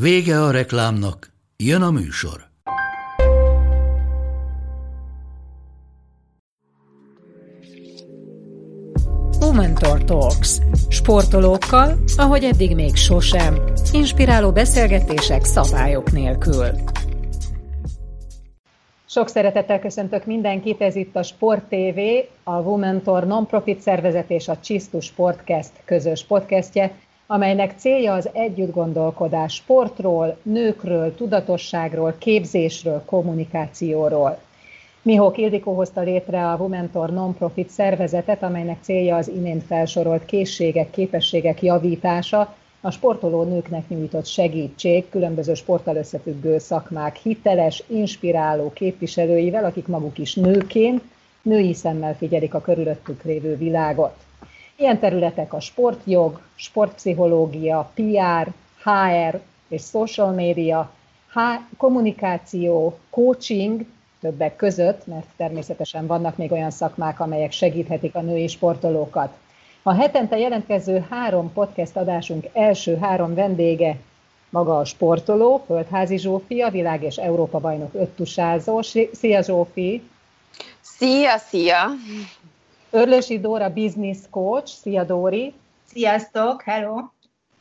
Vége a reklámnak, jön a műsor. Womentor Talks. Sportolókkal, ahogy eddig még sosem. Inspiráló beszélgetések szabályok nélkül. Sok szeretettel köszöntök mindenkit, ez itt a Sport TV, a Womentor Nonprofit szervezet és a Csisztus Sportcast közös podcastje, amelynek célja az együttgondolkodás sportról, nőkről, tudatosságról, képzésről, kommunikációról. Mihók Ildikó hozta létre a Womentor Nonprofit szervezetet, amelynek célja az imént felsorolt készségek, képességek javítása, a sportoló nőknek nyújtott segítség, különböző sporttal összefüggő szakmák hiteles, inspiráló képviselőivel, akik maguk is nőként, női szemmel figyelik a körülöttük lévő világot. Ilyen területek a sportjog, sportpszichológia, PR, HR és social media, kommunikáció, coaching, többek között, mert természetesen vannak még olyan szakmák, amelyek segíthetik a női sportolókat. A hetente jelentkező három podcast adásunk első három vendége maga a sportoló, Földházi Zsófi, a világ és Európa bajnok öttusázó. Szia Zsófi! Szia, szia! Örlösi Dóra business coach, szia Dóri! Sziasztok, hello!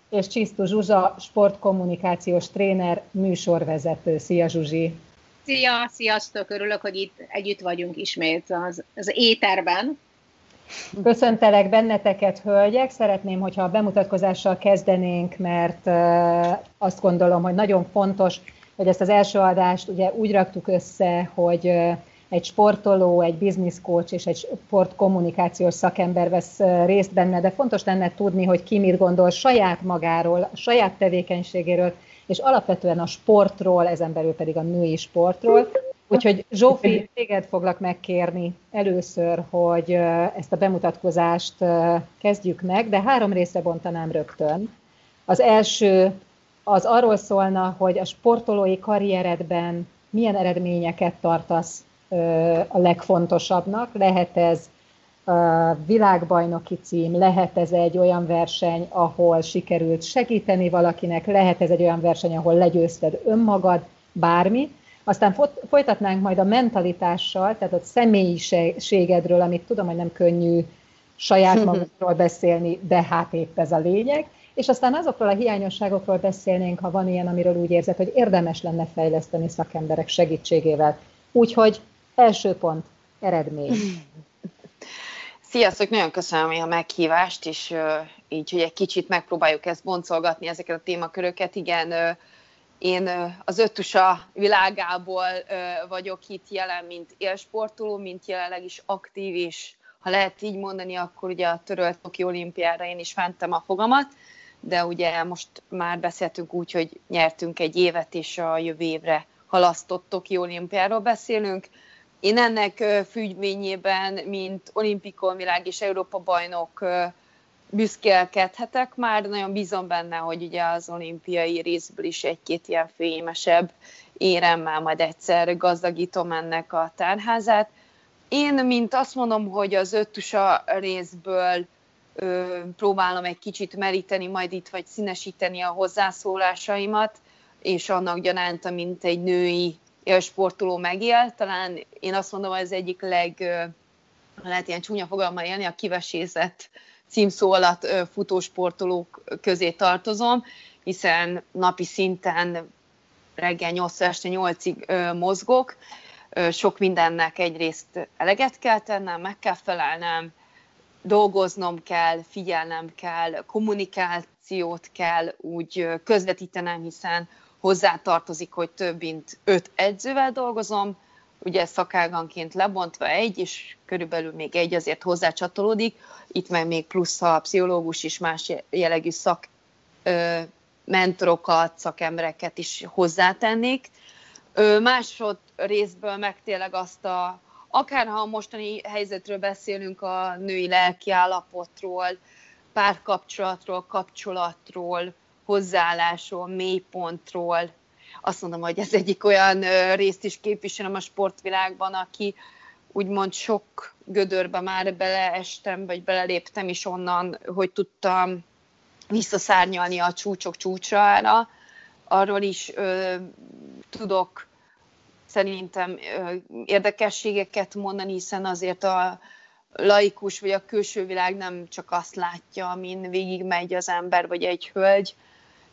És Csisztu Zsuzsa, sportkommunikációs tréner, műsorvezető. Szia Zsuzsi! Szia, sziasztok! Örülök, hogy itt együtt vagyunk ismét az, az éterben. Köszöntelek benneteket, hölgyek. Szeretném, hogyha a bemutatkozással kezdenénk, mert azt gondolom, hogy nagyon fontos, hogy ezt az első adást ugye úgy raktuk össze, hogy egy sportoló, egy business coach és egy sportkommunikációs szakember vesz részt benne, de fontos lenne tudni, hogy ki mit gondol saját magáról, saját tevékenységéről, és alapvetően a sportról, ezen belül pedig a női sportról. Úgyhogy Zsófi, téged foglak megkérni először, hogy ezt a bemutatkozást kezdjük meg, de három részre bontanám rögtön. Az első az arról szólna, hogy a sportolói karrieredben milyen eredményeket tartasz a legfontosabbnak. Lehet ez világbajnoki cím, lehet ez egy olyan verseny, ahol sikerült segíteni valakinek, lehet ez egy olyan verseny, ahol legyőzted önmagad, bármi. Aztán folytatnánk majd a mentalitással, tehát a személyiségedről, amit tudom, hogy nem könnyű saját magunkról beszélni, de hát épp ez a lényeg. És aztán azokról a hiányosságokról beszélnénk, ha van ilyen, amiről úgy érzed, hogy érdemes lenne fejleszteni szakemberek segítségével. Úgyhogy első pont, eredmény. Sziasztok, nagyon köszönöm a meghívást, és így, hogy egy kicsit megpróbáljuk ezt boncolgatni, ezeket a témaköröket. Igen, én az öttusa világából vagyok itt jelen, mint élsportoló, mint jelenleg is aktív, és ha lehet így mondani, akkor ugye a törölt Toki olimpiára én is fentem a fogamat, de ugye most már beszéltünk úgy, hogy nyertünk egy évet, és a jövő évre halasztott Toki olimpiáról beszélünk. Én ennek függvényében, mint olimpikon világ és Európa bajnok büszkélkedhetek már, nagyon bízom benne, hogy ugye az olimpiai részből is egy-két ilyen fényesebb éremmel majd egyszer gazdagítom ennek a tárházát. Én, mint azt mondom, hogy az öttusa részből ö, próbálom egy kicsit meríteni, majd itt vagy színesíteni a hozzászólásaimat, és annak gyanánt, mint egy női sportoló megél. Talán én azt mondom, hogy ez egyik leg, lehet ilyen csúnya fogalma élni, a kivesézett címszó alatt futósportolók közé tartozom, hiszen napi szinten reggel 8 este 8-ig mozgok, sok mindennek egyrészt eleget kell tennem, meg kell felelnem, dolgoznom kell, figyelnem kell, kommunikációt kell úgy közvetítenem, hiszen hozzátartozik, hogy több mint öt edzővel dolgozom, ugye szakáganként lebontva egy, és körülbelül még egy azért hozzácsatolódik, itt meg még plusz a pszichológus is más jellegű szak ö, mentorokat, szakembereket is hozzátennék. Másod részből meg tényleg azt a, akár ha a mostani helyzetről beszélünk, a női lelki állapotról, párkapcsolatról, kapcsolatról, hozzáállásról, mélypontról. Azt mondom, hogy ez egyik olyan részt is képviselem a sportvilágban, aki úgymond sok gödörbe már beleestem, vagy beleléptem is onnan, hogy tudtam visszaszárnyalni a csúcsok csúcsára. Arról is ö, tudok szerintem ö, érdekességeket mondani, hiszen azért a laikus vagy a külső világ nem csak azt látja, amin végigmegy az ember vagy egy hölgy,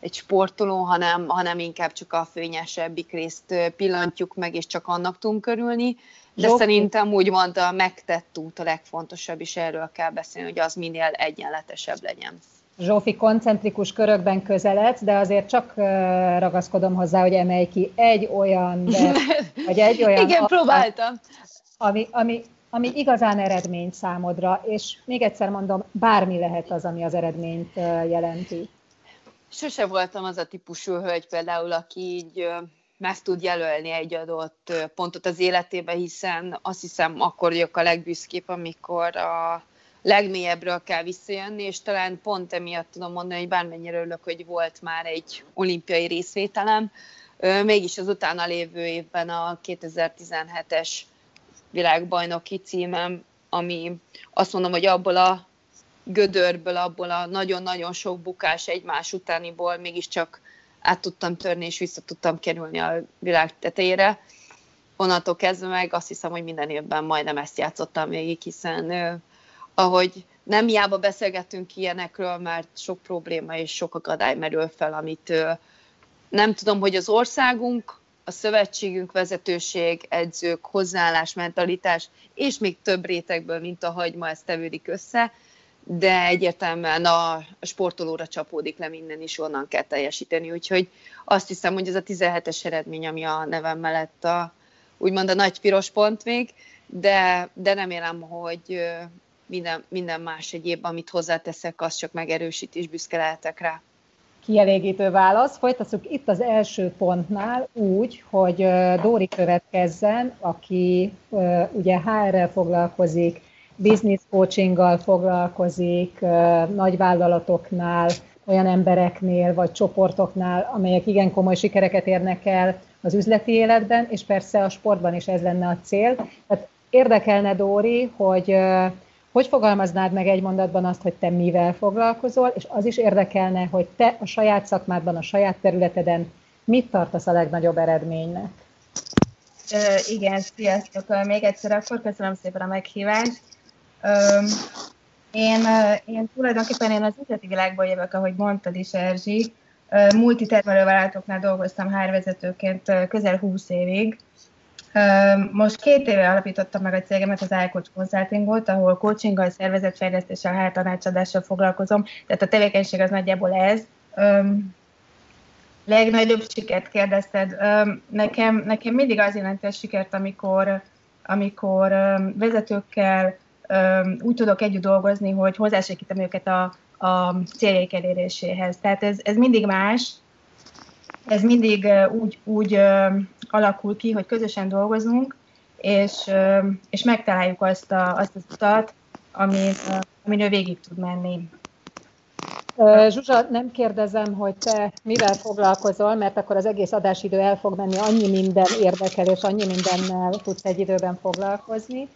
egy sportoló, hanem, hanem inkább csak a fényesebbik részt pillantjuk meg, és csak annak tudunk körülni. De Zsófi. szerintem úgymond a megtett út a legfontosabb, és erről kell beszélni, hogy az minél egyenletesebb legyen. Zsófi koncentrikus körökben közeledsz, de azért csak ragaszkodom hozzá, hogy emelj ki egy olyan, de, vagy egy olyan... Igen, próbáltam. Ami, ami, ami igazán eredmény számodra, és még egyszer mondom, bármi lehet az, ami az eredményt jelenti. Sose voltam az a típusú hölgy például, aki így meg tud jelölni egy adott pontot az életébe, hiszen azt hiszem akkor vagyok a legbüszkébb, amikor a legmélyebbről kell visszajönni, és talán pont emiatt tudom mondani, hogy bármennyire örülök, hogy volt már egy olimpiai részvételem, mégis az utána lévő évben a 2017-es világbajnoki címem, ami azt mondom, hogy abból a gödörből, abból a nagyon-nagyon sok bukás egymás utániból mégiscsak át tudtam törni, és vissza tudtam kerülni a világ tetejére. Onnantól kezdve meg azt hiszem, hogy minden évben majdnem ezt játszottam végig, hiszen ahogy nem hiába beszélgetünk ilyenekről, mert sok probléma és sok akadály merül fel, amit nem tudom, hogy az országunk, a szövetségünk, vezetőség, edzők, hozzáállás, mentalitás, és még több rétegből, mint a hagyma, ez tevődik össze, de egyértelműen a sportolóra csapódik le minden is, onnan kell teljesíteni, úgyhogy azt hiszem, hogy ez a 17-es eredmény, ami a nevem mellett a, úgymond a nagy piros pont még, de, de remélem, hogy minden, minden más egyéb, amit hozzáteszek, az csak megerősít, és büszke lehetek rá. Kielégítő válasz. Folytassuk itt az első pontnál úgy, hogy Dóri következzen, aki ugye HR-rel foglalkozik, business coachinggal foglalkozik, nagyvállalatoknál, olyan embereknél vagy csoportoknál, amelyek igen komoly sikereket érnek el az üzleti életben, és persze a sportban is ez lenne a cél. Tehát érdekelne, Dóri, hogy hogy fogalmaznád meg egy mondatban azt, hogy te mivel foglalkozol, és az is érdekelne, hogy te a saját szakmádban, a saját területeden mit tartasz a legnagyobb eredménynek? Uh, igen, sziasztok! Még egyszer akkor köszönöm szépen a meghívást. Én, én tulajdonképpen én az üzleti világból jövök, ahogy mondtad is, Erzsi. Multitermelővállalatoknál dolgoztam hárvezetőként közel 20 évig. Most két éve alapítottam meg a cégemet, az iCoach Consultingot, ahol coachinggal, szervezetfejlesztéssel, hártanácsadással foglalkozom. Tehát a tevékenység az nagyjából ez. Legnagyobb sikert kérdezted. Nekem, nekem mindig az jelenti a sikert, amikor, amikor vezetőkkel, úgy tudok együtt dolgozni, hogy hozzásegítem őket a, a céljaik eléréséhez. Tehát ez, ez mindig más, ez mindig úgy, úgy alakul ki, hogy közösen dolgozunk, és, és megtaláljuk azt, a, azt az utat, amin, amin ő végig tud menni. Zsuzsa, nem kérdezem, hogy te mivel foglalkozol, mert akkor az egész adásidő el fog menni, annyi minden érdekel, és annyi mindennel tudsz egy időben foglalkozni.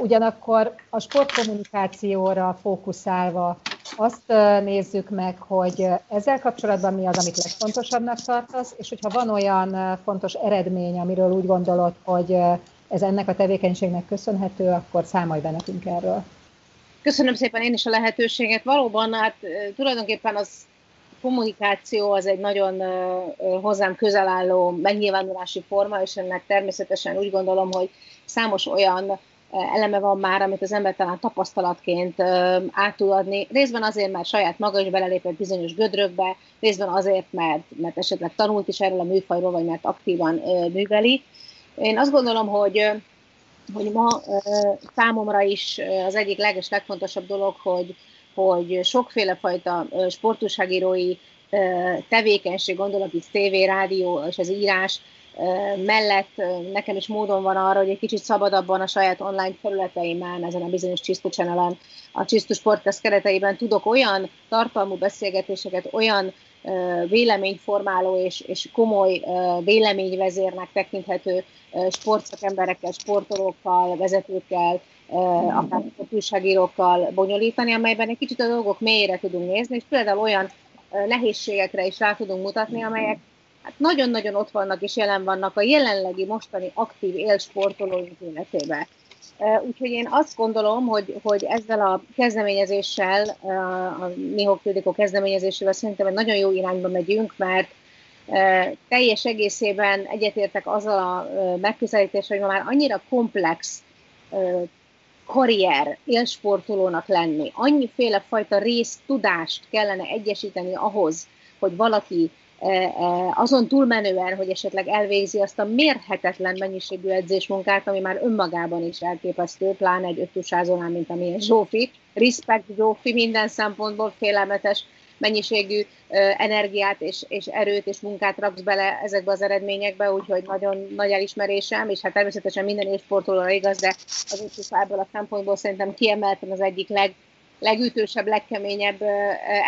Ugyanakkor a sportkommunikációra fókuszálva azt nézzük meg, hogy ezzel kapcsolatban mi az, amit legfontosabbnak tartasz, és hogyha van olyan fontos eredmény, amiről úgy gondolod, hogy ez ennek a tevékenységnek köszönhető, akkor számolj be nekünk erről. Köszönöm szépen én is a lehetőséget. Valóban, hát tulajdonképpen az kommunikáció az egy nagyon hozzám közel álló megnyilvánulási forma, és ennek természetesen úgy gondolom, hogy számos olyan eleme van már, amit az ember talán tapasztalatként át tud adni. Részben azért, mert saját maga is belelépett bizonyos gödrökbe, részben azért, mert, mert esetleg tanult is erről a műfajról, vagy mert aktívan műveli. Én azt gondolom, hogy hogy ma számomra is az egyik leges legfontosabb dolog, hogy, hogy sokféle fajta sportúságírói tevékenység, gondolat itt tévé, rádió és az írás mellett nekem is módon van arra, hogy egy kicsit szabadabban a saját online felületeimen, ezen a bizonyos Csisztu channel a Csisztu Sportcast kereteiben tudok olyan tartalmú beszélgetéseket, olyan véleményformáló és, és komoly véleményvezérnek tekinthető sportszakemberekkel, sportolókkal, vezetőkkel, akár újságírókkal bonyolítani, amelyben egy kicsit a dolgok mélyére tudunk nézni, és például olyan nehézségekre is rá tudunk mutatni, amelyek hát nagyon-nagyon ott vannak és jelen vannak a jelenlegi mostani aktív élsportolóink életében. Úgyhogy én azt gondolom, hogy, hogy ezzel a kezdeményezéssel, a Mihok Tildikó kezdeményezésével szerintem egy nagyon jó irányba megyünk, mert teljes egészében egyetértek azzal a megközelítéssel, hogy ma már annyira komplex karrier élsportolónak lenni, annyiféle fajta rész tudást kellene egyesíteni ahhoz, hogy valaki azon túlmenően, hogy esetleg elvégzi azt a mérhetetlen mennyiségű edzésmunkát, ami már önmagában is elképesztő, pláne egy öttusázónál, mint amilyen Zsófi. Respect Zsófi minden szempontból félelmetes mennyiségű energiát és, és erőt és munkát raksz bele ezekbe az eredményekbe, úgyhogy nagyon nagy elismerésem, és hát természetesen minden évsportolóra igaz, de az öttus ebből a szempontból szerintem kiemelten az egyik leg, legütősebb, legkeményebb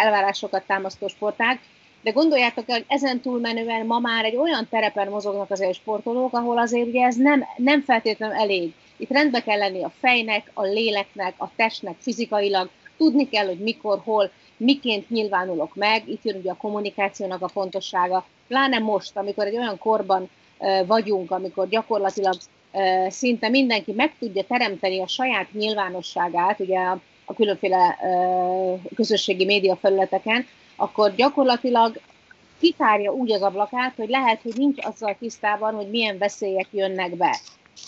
elvárásokat támasztó sportág de gondoljátok el, hogy ezen túlmenően ma már egy olyan terepen mozognak az sportolók, ahol azért ugye ez nem, nem feltétlenül elég. Itt rendbe kell lenni a fejnek, a léleknek, a testnek fizikailag, tudni kell, hogy mikor, hol, miként nyilvánulok meg, itt jön ugye a kommunikációnak a fontossága, pláne most, amikor egy olyan korban vagyunk, amikor gyakorlatilag szinte mindenki meg tudja teremteni a saját nyilvánosságát, ugye a különféle közösségi média felületeken, akkor gyakorlatilag kitárja úgy az ablakát, hogy lehet, hogy nincs azzal tisztában, hogy milyen veszélyek jönnek be.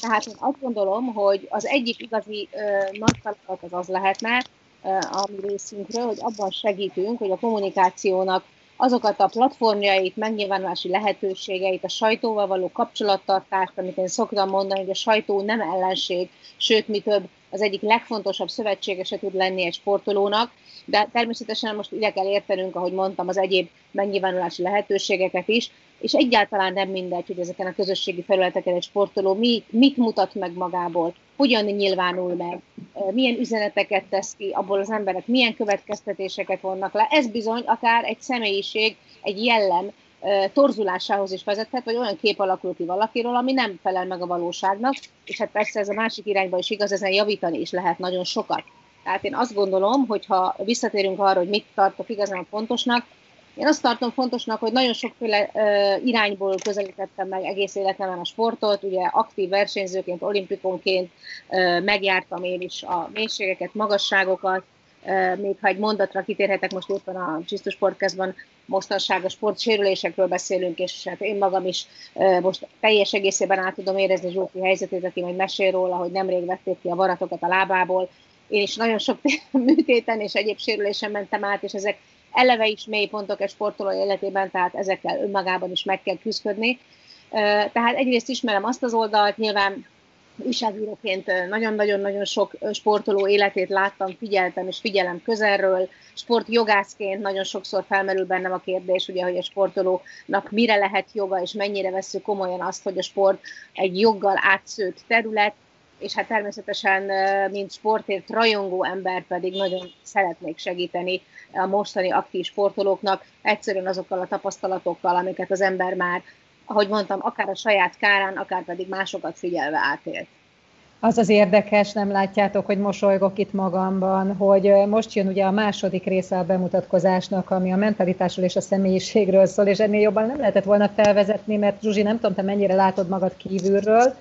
Tehát én azt gondolom, hogy az egyik igazi ö, nagy feladat az az lehetne, ö, a mi részünkről, hogy abban segítünk, hogy a kommunikációnak azokat a platformjait, megnyilvánulási lehetőségeit, a sajtóval való kapcsolattartást, amit én szoktam mondani, hogy a sajtó nem ellenség, sőt, mi több, az egyik legfontosabb szövetségese tud lenni egy sportolónak, de természetesen most ide kell értenünk, ahogy mondtam, az egyéb megnyilvánulási lehetőségeket is, és egyáltalán nem mindegy, hogy ezeken a közösségi felületeken egy sportoló mit, mit mutat meg magából, hogyan nyilvánul meg, milyen üzeneteket tesz ki abból az emberek, milyen következtetéseket vonnak le. Ez bizony akár egy személyiség, egy jellem torzulásához is vezethet, vagy olyan kép alakul ki valakiről, ami nem felel meg a valóságnak, és hát persze ez a másik irányba is igaz, ezen javítani is lehet nagyon sokat. Tehát én azt gondolom, hogy ha visszatérünk arra, hogy mit tartok igazán fontosnak, én azt tartom fontosnak, hogy nagyon sokféle uh, irányból közelítettem meg egész életemben a sportot, ugye aktív versenyzőként, olimpikonként uh, megjártam én is a mélységeket, magasságokat, még ha egy mondatra kitérhetek, most éppen a Csisztus Sportkezben mostanság a sportsérülésekről beszélünk, és hát én magam is most teljes egészében át tudom érezni Zsófi helyzetét, aki majd mesél róla, hogy nemrég vették ki a varatokat a lábából, én is nagyon sok műtéten és egyéb sérülésen mentem át, és ezek eleve is mély pontok egy sportoló életében, tehát ezekkel önmagában is meg kell küzdködni. Tehát egyrészt ismerem azt az oldalt, nyilván újságíróként nagyon-nagyon-nagyon sok sportoló életét láttam, figyeltem és figyelem közelről. Sportjogászként nagyon sokszor felmerül bennem a kérdés, ugye, hogy a sportolónak mire lehet joga, és mennyire veszük komolyan azt, hogy a sport egy joggal átszőtt terület, és hát természetesen, mint sportért rajongó ember pedig nagyon szeretnék segíteni a mostani aktív sportolóknak, egyszerűen azokkal a tapasztalatokkal, amiket az ember már, ahogy mondtam, akár a saját kárán, akár pedig másokat figyelve átélt. Az az érdekes, nem látjátok, hogy mosolygok itt magamban, hogy most jön ugye a második része a bemutatkozásnak, ami a mentalitásról és a személyiségről szól, és ennél jobban nem lehetett volna felvezetni, mert Zsuzsi, nem tudom, te mennyire látod magad kívülről,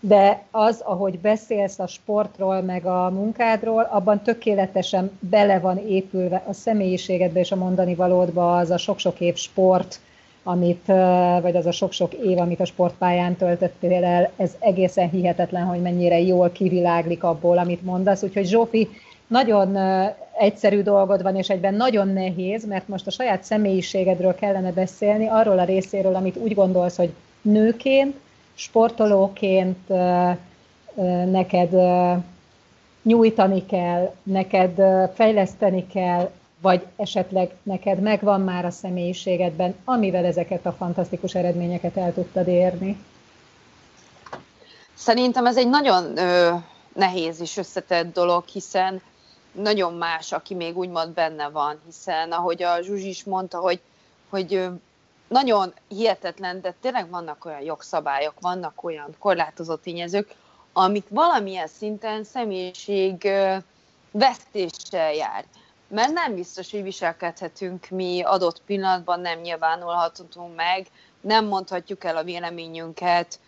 de az, ahogy beszélsz a sportról, meg a munkádról, abban tökéletesen bele van épülve a személyiségedbe és a mondani valódba az a sok-sok év sport, amit, vagy az a sok-sok év, amit a sportpályán töltöttél el, ez egészen hihetetlen, hogy mennyire jól kiviláglik abból, amit mondasz. Úgyhogy Zsófi, nagyon egyszerű dolgod van, és egyben nagyon nehéz, mert most a saját személyiségedről kellene beszélni, arról a részéről, amit úgy gondolsz, hogy nőként, sportolóként neked nyújtani kell, neked fejleszteni kell, vagy esetleg neked megvan már a személyiségedben, amivel ezeket a fantasztikus eredményeket el tudtad érni? Szerintem ez egy nagyon ö, nehéz és összetett dolog, hiszen nagyon más, aki még úgymond benne van, hiszen ahogy a Zsuzsi is mondta, hogy, hogy nagyon hihetetlen, de tényleg vannak olyan jogszabályok, vannak olyan korlátozott tényezők, amik valamilyen szinten személyiség vesztéssel jár. Mert nem biztos, hogy viselkedhetünk mi adott pillanatban, nem nyilvánulhatunk meg, nem mondhatjuk el a véleményünket,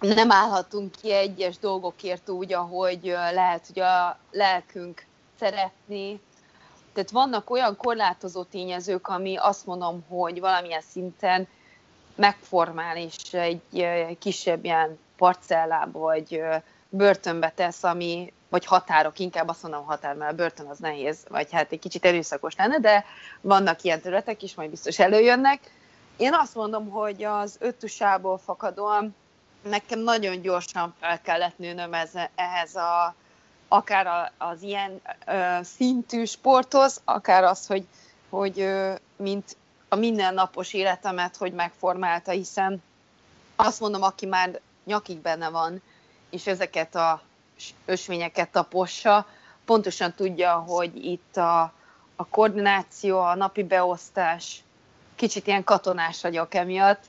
nem állhatunk ki egyes dolgokért úgy, ahogy lehet, hogy a lelkünk szeretni. Tehát vannak olyan korlátozó tényezők, ami azt mondom, hogy valamilyen szinten megformál és egy kisebb ilyen parcellába vagy börtönbe tesz, ami, vagy határok, inkább azt mondom határ, mert a börtön az nehéz, vagy hát egy kicsit erőszakos lenne, de vannak ilyen területek is, majd biztos előjönnek. Én azt mondom, hogy az öttusából fakadóan nekem nagyon gyorsan fel kellett nőnöm ez, ehhez a, akár az ilyen ö, szintű sporthoz, akár az, hogy, hogy ö, mint a mindennapos életemet, hogy megformálta, hiszen azt mondom, aki már nyakig benne van, és ezeket a ösvényeket tapossa, pontosan tudja, hogy itt a, a koordináció, a napi beosztás, kicsit ilyen katonás vagyok emiatt,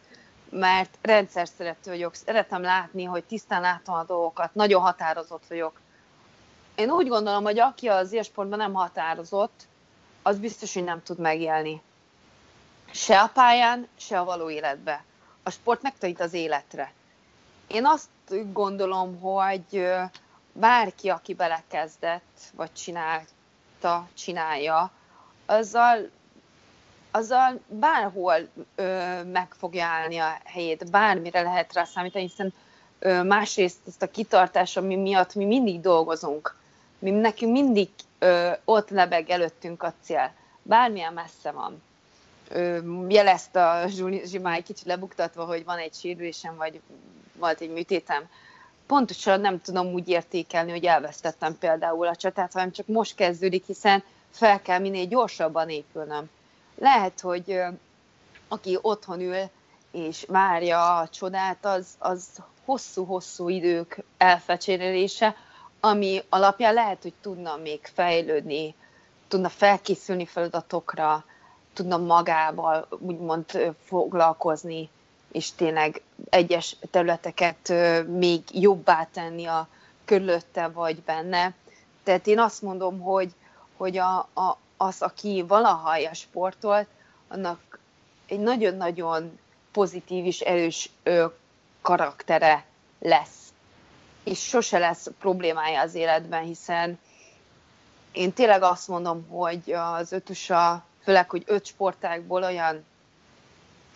mert rendszer szerető vagyok, szeretem látni, hogy tisztán látom a dolgokat, nagyon határozott vagyok. Én úgy gondolom, hogy aki az élsportban nem határozott, az biztos, hogy nem tud megélni. Se a pályán, se a való életbe. A sport megtanít az életre. Én azt gondolom, hogy bárki, aki belekezdett, vagy csinálta, csinálja, azzal azzal bárhol ö, meg fogja állni a helyét, bármire lehet rá számítani, hiszen ö, másrészt ezt a kitartás, ami miatt mi mindig dolgozunk, mi nekünk mindig ö, ott lebeg előttünk a cél, bármilyen messze van. Ö, jelezte a Zsimály kicsit lebuktatva, hogy van egy sérülésem, vagy volt egy műtétem. Pontosan nem tudom úgy értékelni, hogy elvesztettem például a csatát, hanem csak most kezdődik, hiszen fel kell minél gyorsabban épülnöm. Lehet, hogy aki otthon ül és várja a csodát, az, az hosszú-hosszú idők elfecsérelése, ami alapján lehet, hogy tudna még fejlődni, tudna felkészülni feladatokra, tudna magával úgymond foglalkozni, és tényleg egyes területeket még jobbá tenni a körülötte vagy benne. Tehát én azt mondom, hogy, hogy a, a, az, aki valaha ilyen sportolt, annak egy nagyon-nagyon pozitív és erős karaktere lesz. És sose lesz problémája az életben, hiszen én tényleg azt mondom, hogy az ötusa, főleg, hogy öt sportákból olyan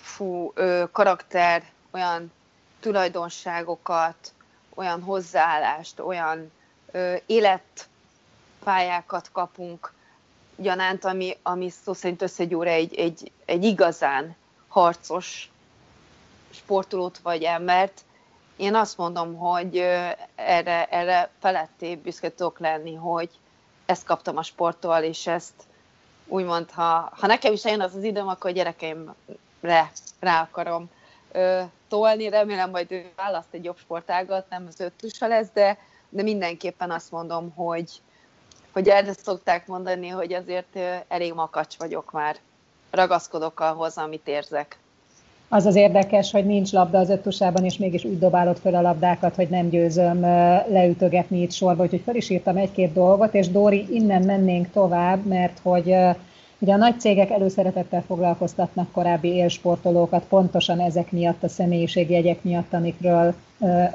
fú, ö, karakter, olyan tulajdonságokat, olyan hozzáállást, olyan ö, életpályákat kapunk, gyanánt, ami, ami szó szerint összegyúr egy, egy, egy igazán harcos sportolót vagy embert. Én azt mondom, hogy erre, erre feletté büszke tudok lenni, hogy ezt kaptam a sporttól, és ezt úgymond, ha, ha nekem is eljön az az időm, akkor a gyerekeimre rá akarom ö, tolni. Remélem, majd ő választ egy jobb sportágat, nem az öttusa lesz, de, de mindenképpen azt mondom, hogy, hogy erre szokták mondani, hogy azért elég makacs vagyok már. Ragaszkodok ahhoz, amit érzek. Az az érdekes, hogy nincs labda az öttusában, és mégis úgy dobálod fel a labdákat, hogy nem győzöm leütögetni itt sorba, úgyhogy fel is írtam egy-két dolgot, és Dóri, innen mennénk tovább, mert hogy ugye a nagy cégek előszeretettel foglalkoztatnak korábbi élsportolókat, pontosan ezek miatt, a személyiségjegyek miatt, amikről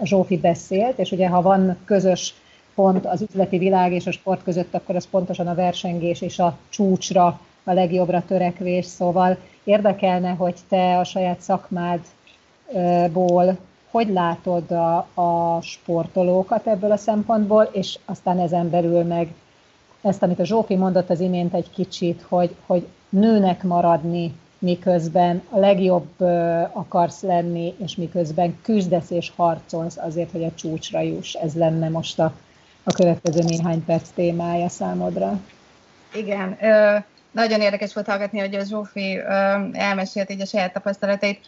Zsófi beszélt, és ugye ha van közös pont az üzleti világ és a sport között, akkor az pontosan a versengés és a csúcsra, a legjobbra törekvés. Szóval érdekelne, hogy te a saját szakmádból hogy látod a, a sportolókat ebből a szempontból, és aztán ezen belül meg ezt, amit a Zsófi mondott az imént egy kicsit, hogy, hogy nőnek maradni, miközben a legjobb akarsz lenni, és miközben küzdesz és harcolsz azért, hogy a csúcsra juss. Ez lenne most a a következő néhány perc témája számodra. Igen, nagyon érdekes volt hallgatni, hogy a Zsófi elmesélt így a saját tapasztalatait.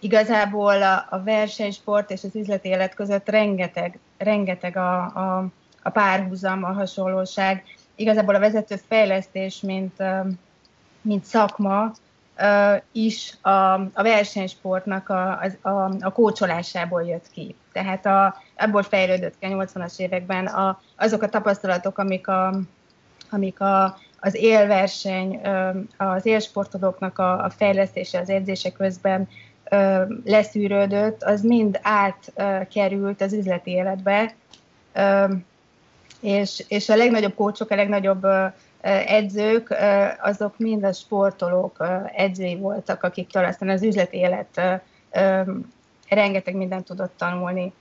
Igazából a, a versenysport és az üzleti élet között rengeteg, rengeteg a, a, a párhuzam, a hasonlóság. Igazából a vezető fejlesztés, mint, mint szakma, is a, a versenysportnak a, a, a, kócsolásából jött ki. Tehát a, ebből fejlődött ki a 80-as években a, azok a tapasztalatok, amik, a, amik a, az élverseny, az élsportolóknak a, a fejlesztése az edzése közben leszűrődött, az mind átkerült az üzleti életbe, és, és a legnagyobb kócsok, a legnagyobb edzők, azok mind a sportolók edzői voltak, akiktől aztán az üzleti élet rengeteg mindent tudott tanulni.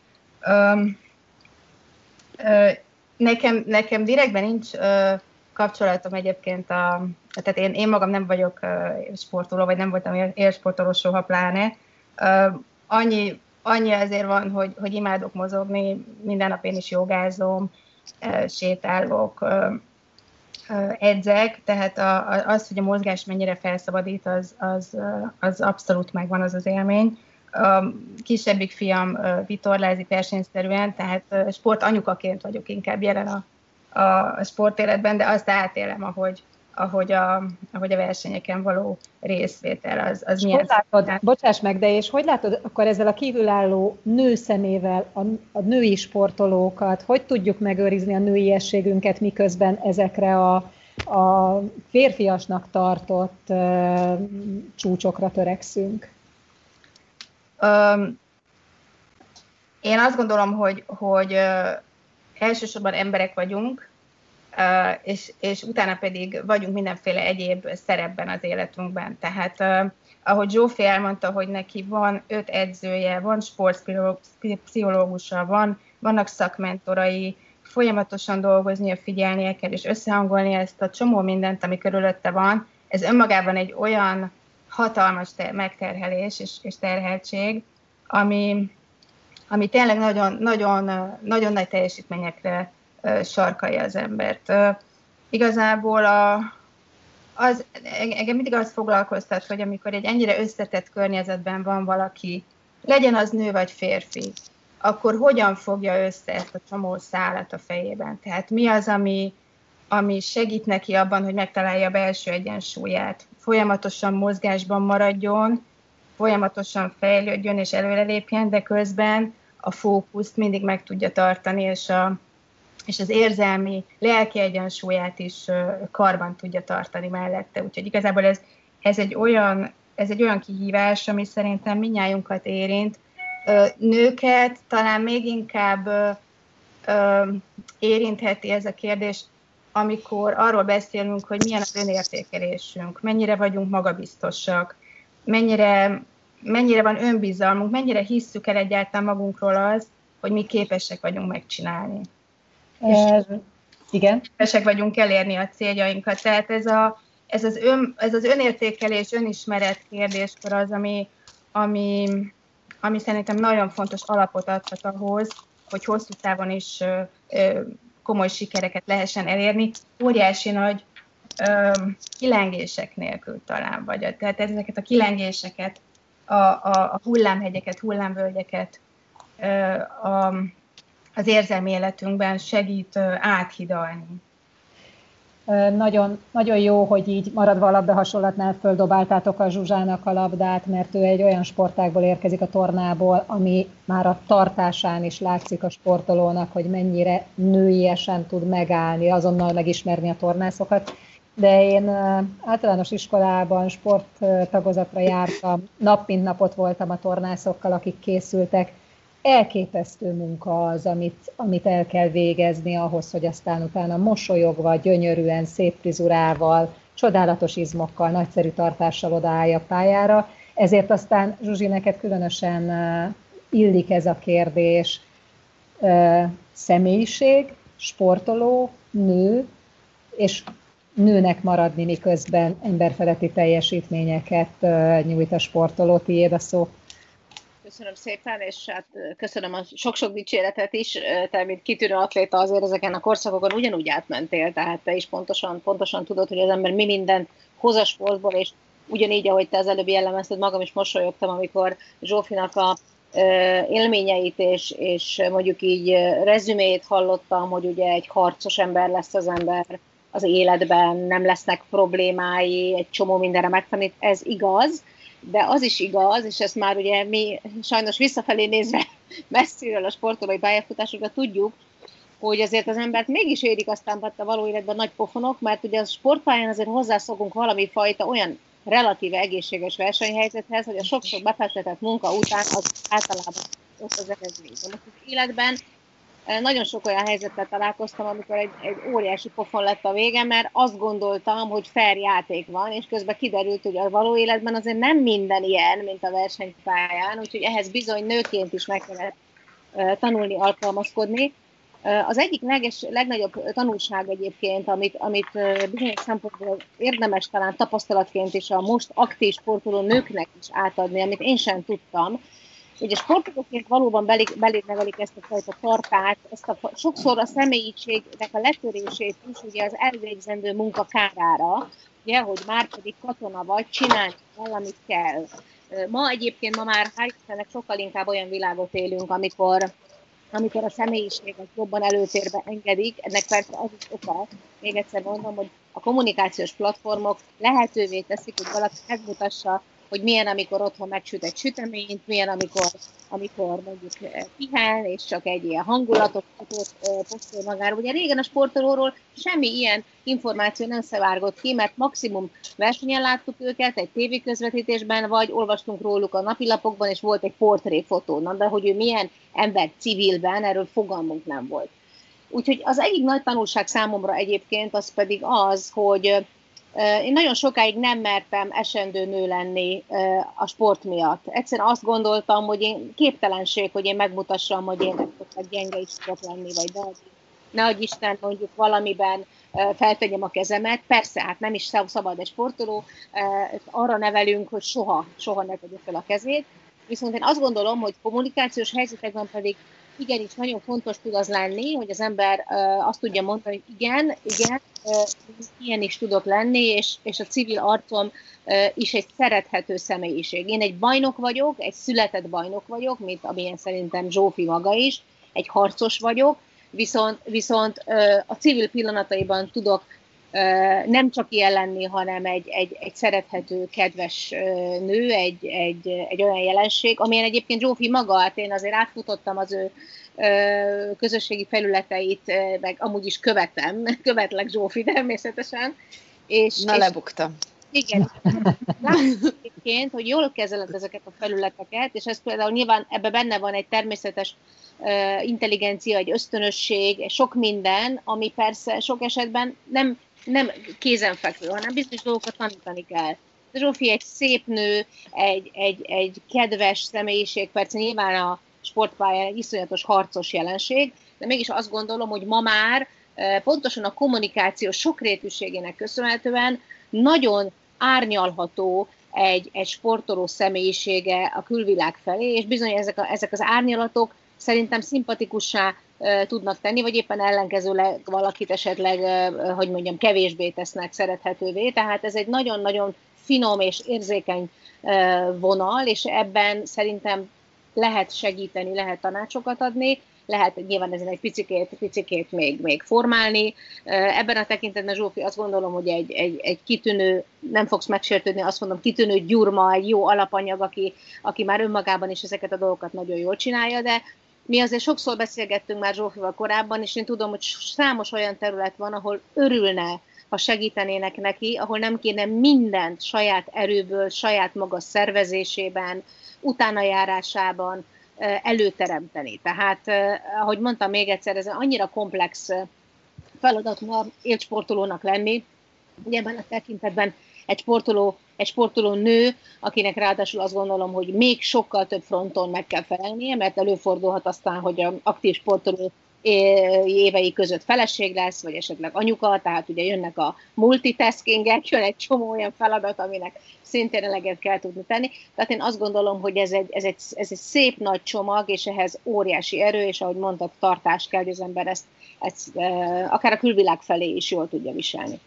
Nekem, nekem direktben nincs kapcsolatom egyébként, a, tehát én, én magam nem vagyok sportoló, vagy nem voltam élsportoló soha pláne. Annyi, annyi azért van, hogy, hogy imádok mozogni, minden nap én is jogázom, sétálok, edzek, tehát a, az, hogy a mozgás mennyire felszabadít, az, az, az abszolút megvan az az élmény. A kisebbik fiam vitorlázik versenyszerűen, tehát sport anyukaként vagyok inkább jelen a, a sportéletben, de azt átélem, ahogy, ahogy a, ahogy a versenyeken való részvétel, az, az milyen... Hogy látod, bocsáss meg, de és hogy látod akkor ezzel a kívülálló nőszemével a, a női sportolókat, hogy tudjuk megőrizni a nőiességünket, miközben ezekre a, a férfiasnak tartott uh, csúcsokra törekszünk? Um, én azt gondolom, hogy, hogy uh, elsősorban emberek vagyunk, és, és utána pedig vagyunk mindenféle egyéb szerepben az életünkben. Tehát ahogy Zsófi elmondta, hogy neki van öt edzője, van sportpszichológusa, van, vannak szakmentorai, folyamatosan dolgoznia, figyelnie kell, és összehangolni ezt a csomó mindent, ami körülötte van, ez önmagában egy olyan hatalmas ter- megterhelés és, és terheltség, ami, ami tényleg nagyon, nagyon, nagyon nagy teljesítményekre sarkalja az embert. Igazából a, az, engem mindig az foglalkoztat, hogy amikor egy ennyire összetett környezetben van valaki, legyen az nő vagy férfi, akkor hogyan fogja össze ezt a csomó szálat a fejében? Tehát mi az, ami, ami segít neki abban, hogy megtalálja a belső egyensúlyát, folyamatosan mozgásban maradjon, folyamatosan fejlődjön és előrelépjen, de közben a fókuszt mindig meg tudja tartani, és a, és az érzelmi, lelki egyensúlyát is karban tudja tartani mellette. Úgyhogy igazából ez, ez, egy, olyan, ez egy olyan kihívás, ami szerintem minnyájunkat érint. Nőket talán még inkább érintheti ez a kérdés, amikor arról beszélünk, hogy milyen az önértékelésünk, mennyire vagyunk magabiztosak, mennyire, mennyire van önbizalmunk, mennyire hisszük el egyáltalán magunkról az, hogy mi képesek vagyunk megcsinálni. Ez, igen. Képesek vagyunk elérni a céljainkat. Tehát ez, a, ez, az, ön, ez az önértékelés, önismeret kérdéskor az, ami, ami, ami szerintem nagyon fontos alapot adhat ahhoz, hogy hosszú távon is ö, ö, komoly sikereket lehessen elérni, óriási nagy ö, kilengések nélkül talán, vagy tehát ezeket a kilengéseket, a, a, a hullámhegyeket, hullámvölgyeket, ö, a, az érzelmi életünkben segít áthidalni. Nagyon, nagyon jó, hogy így maradva a labda hasonlatnál földobáltátok a Zsuzsának a labdát, mert ő egy olyan sportágból érkezik a tornából, ami már a tartásán is látszik a sportolónak, hogy mennyire nőiesen tud megállni, azonnal megismerni a tornászokat. De én általános iskolában sporttagozatra jártam, nap mint napot voltam a tornászokkal, akik készültek, elképesztő munka az, amit, amit el kell végezni ahhoz, hogy aztán utána mosolyogva, gyönyörűen, szép frizurával, csodálatos izmokkal, nagyszerű tartással odaállja pályára. Ezért aztán Zsuzsi, neked különösen illik ez a kérdés. Személyiség, sportoló, nő, és nőnek maradni, miközben emberfeletti teljesítményeket nyújt a sportoló. Tiéd a szó Köszönöm szépen, és hát köszönöm a sok-sok dicséretet is. Te, mint kitűnő atléta azért ezeken a korszakokon ugyanúgy átmentél, tehát te is pontosan, pontosan tudod, hogy az ember mi mindent hoz a sportból, és ugyanígy, ahogy te az előbb jellemezted, magam is mosolyogtam, amikor Zsófinak a élményeit és, és mondjuk így rezümét hallottam, hogy ugye egy harcos ember lesz az ember az életben, nem lesznek problémái, egy csomó mindenre megtanít, ez igaz, de az is igaz, és ezt már ugye mi sajnos visszafelé nézve messziről a sportolói pályafutásokra tudjuk, hogy azért az embert mégis érik aztán a való életben nagy pofonok, mert ugye a sportpályán azért hozzászokunk valami fajta olyan relatíve egészséges versenyhelyzethez, hogy a sokszor befektetett munka után az általában ott az eredmény. Most az életben nagyon sok olyan helyzettel találkoztam, amikor egy, egy óriási pofon lett a vége, mert azt gondoltam, hogy fair játék van, és közben kiderült, hogy a való életben azért nem minden ilyen, mint a versenypályán, úgyhogy ehhez bizony nőként is meg kellett tanulni, alkalmazkodni. Az egyik leges, legnagyobb tanulság egyébként, amit, amit bizonyos szempontból érdemes talán tapasztalatként is a most aktív sportoló nőknek is átadni, amit én sem tudtam, a sportolóként valóban belé, belé nevelik ezt a fajta tartát, ezt a, sokszor a személyiségnek a letörését is ugye az elvégzendő munka kárára, ugye, hogy már pedig katona vagy, csinálni valamit kell. Ma egyébként, ma már hál' Istennek sokkal inkább olyan világot élünk, amikor amikor a személyiséget jobban előtérbe engedik, ennek persze az is oka, még egyszer mondom, hogy a kommunikációs platformok lehetővé teszik, hogy valaki megmutassa, hogy milyen, amikor otthon megsüt egy süteményt, milyen, amikor, amikor mondjuk eh, pihen, és csak egy ilyen hangulatot eh, posztol magáról. Ugye régen a sportolóról semmi ilyen információ nem szevárgott ki, mert maximum versenyen láttuk őket egy tévéközvetítésben, vagy olvastunk róluk a napilapokban, és volt egy portréfotó. De hogy ő milyen ember civilben, erről fogalmunk nem volt. Úgyhogy az egyik nagy tanulság számomra egyébként az pedig az, hogy én nagyon sokáig nem mertem esendő nő lenni a sport miatt. Egyszerűen azt gondoltam, hogy én képtelenség, hogy én megmutassam, hogy én esetleg gyenge is tudok lenni, vagy de adj Isten mondjuk valamiben feltegyem a kezemet. Persze, hát nem is szabad egy sportoló, arra nevelünk, hogy soha, soha ne tegye fel a kezét. Viszont én azt gondolom, hogy kommunikációs helyzetekben pedig igenis nagyon fontos tud az lenni, hogy az ember azt tudja mondani, hogy igen, igen, ilyen is tudok lenni, és, és a civil arcom is egy szerethető személyiség. Én egy bajnok vagyok, egy született bajnok vagyok, mint amilyen szerintem Zsófi maga is, egy harcos vagyok, viszont, viszont a civil pillanataiban tudok nem csak ilyen lenni, hanem egy, egy, egy szerethető, kedves nő, egy, egy, egy olyan jelenség, amilyen egyébként Zsófi maga, hát én azért átfutottam az ő közösségi felületeit, meg amúgy is követem, követlek Zsófi természetesen. És, Na, és, lebuktam. Igen. Egyébként, hogy jól kezeled ezeket a felületeket, és ez például nyilván ebben benne van egy természetes intelligencia, egy ösztönösség, sok minden, ami persze sok esetben nem nem kézenfekvő, hanem bizonyos dolgokat tanítani kell. Zsófi egy szép nő, egy, egy, egy kedves személyiség, persze nyilván a sportpályán egy iszonyatos harcos jelenség, de mégis azt gondolom, hogy ma már e, pontosan a kommunikáció sokrétűségének köszönhetően nagyon árnyalható egy, egy sportoló személyisége a külvilág felé, és bizony ezek, a, ezek az árnyalatok szerintem szimpatikussá tudnak tenni, vagy éppen ellenkezőleg valakit esetleg, hogy mondjam, kevésbé tesznek szerethetővé. Tehát ez egy nagyon-nagyon finom és érzékeny vonal, és ebben szerintem lehet segíteni, lehet tanácsokat adni, lehet nyilván ezen egy picikét, picikét még, még formálni. Ebben a tekintetben Zsófi azt gondolom, hogy egy, egy, egy kitűnő, nem fogsz megsértődni, azt mondom, kitűnő gyurma, egy jó alapanyag, aki, aki már önmagában is ezeket a dolgokat nagyon jól csinálja, de mi azért sokszor beszélgettünk már Zsófival korábban, és én tudom, hogy számos olyan terület van, ahol örülne, ha segítenének neki, ahol nem kéne mindent saját erőből, saját maga szervezésében, utánajárásában előteremteni. Tehát, ahogy mondtam még egyszer, ez annyira komplex feladat ma élsportolónak lenni, ugye ebben a tekintetben egy sportoló, egy sportoló nő, akinek ráadásul azt gondolom, hogy még sokkal több fronton meg kell felelnie, mert előfordulhat aztán, hogy a aktív sportoló évei között feleség lesz, vagy esetleg anyuka, tehát ugye jönnek a multitaskingek, jön egy csomó olyan feladat, aminek szintén eleget kell tudni tenni. Tehát én azt gondolom, hogy ez egy, ez egy, ez egy szép nagy csomag, és ehhez óriási erő, és ahogy mondtad, tartás kell, hogy az ember ezt, ezt akár a külvilág felé is jól tudja viselni.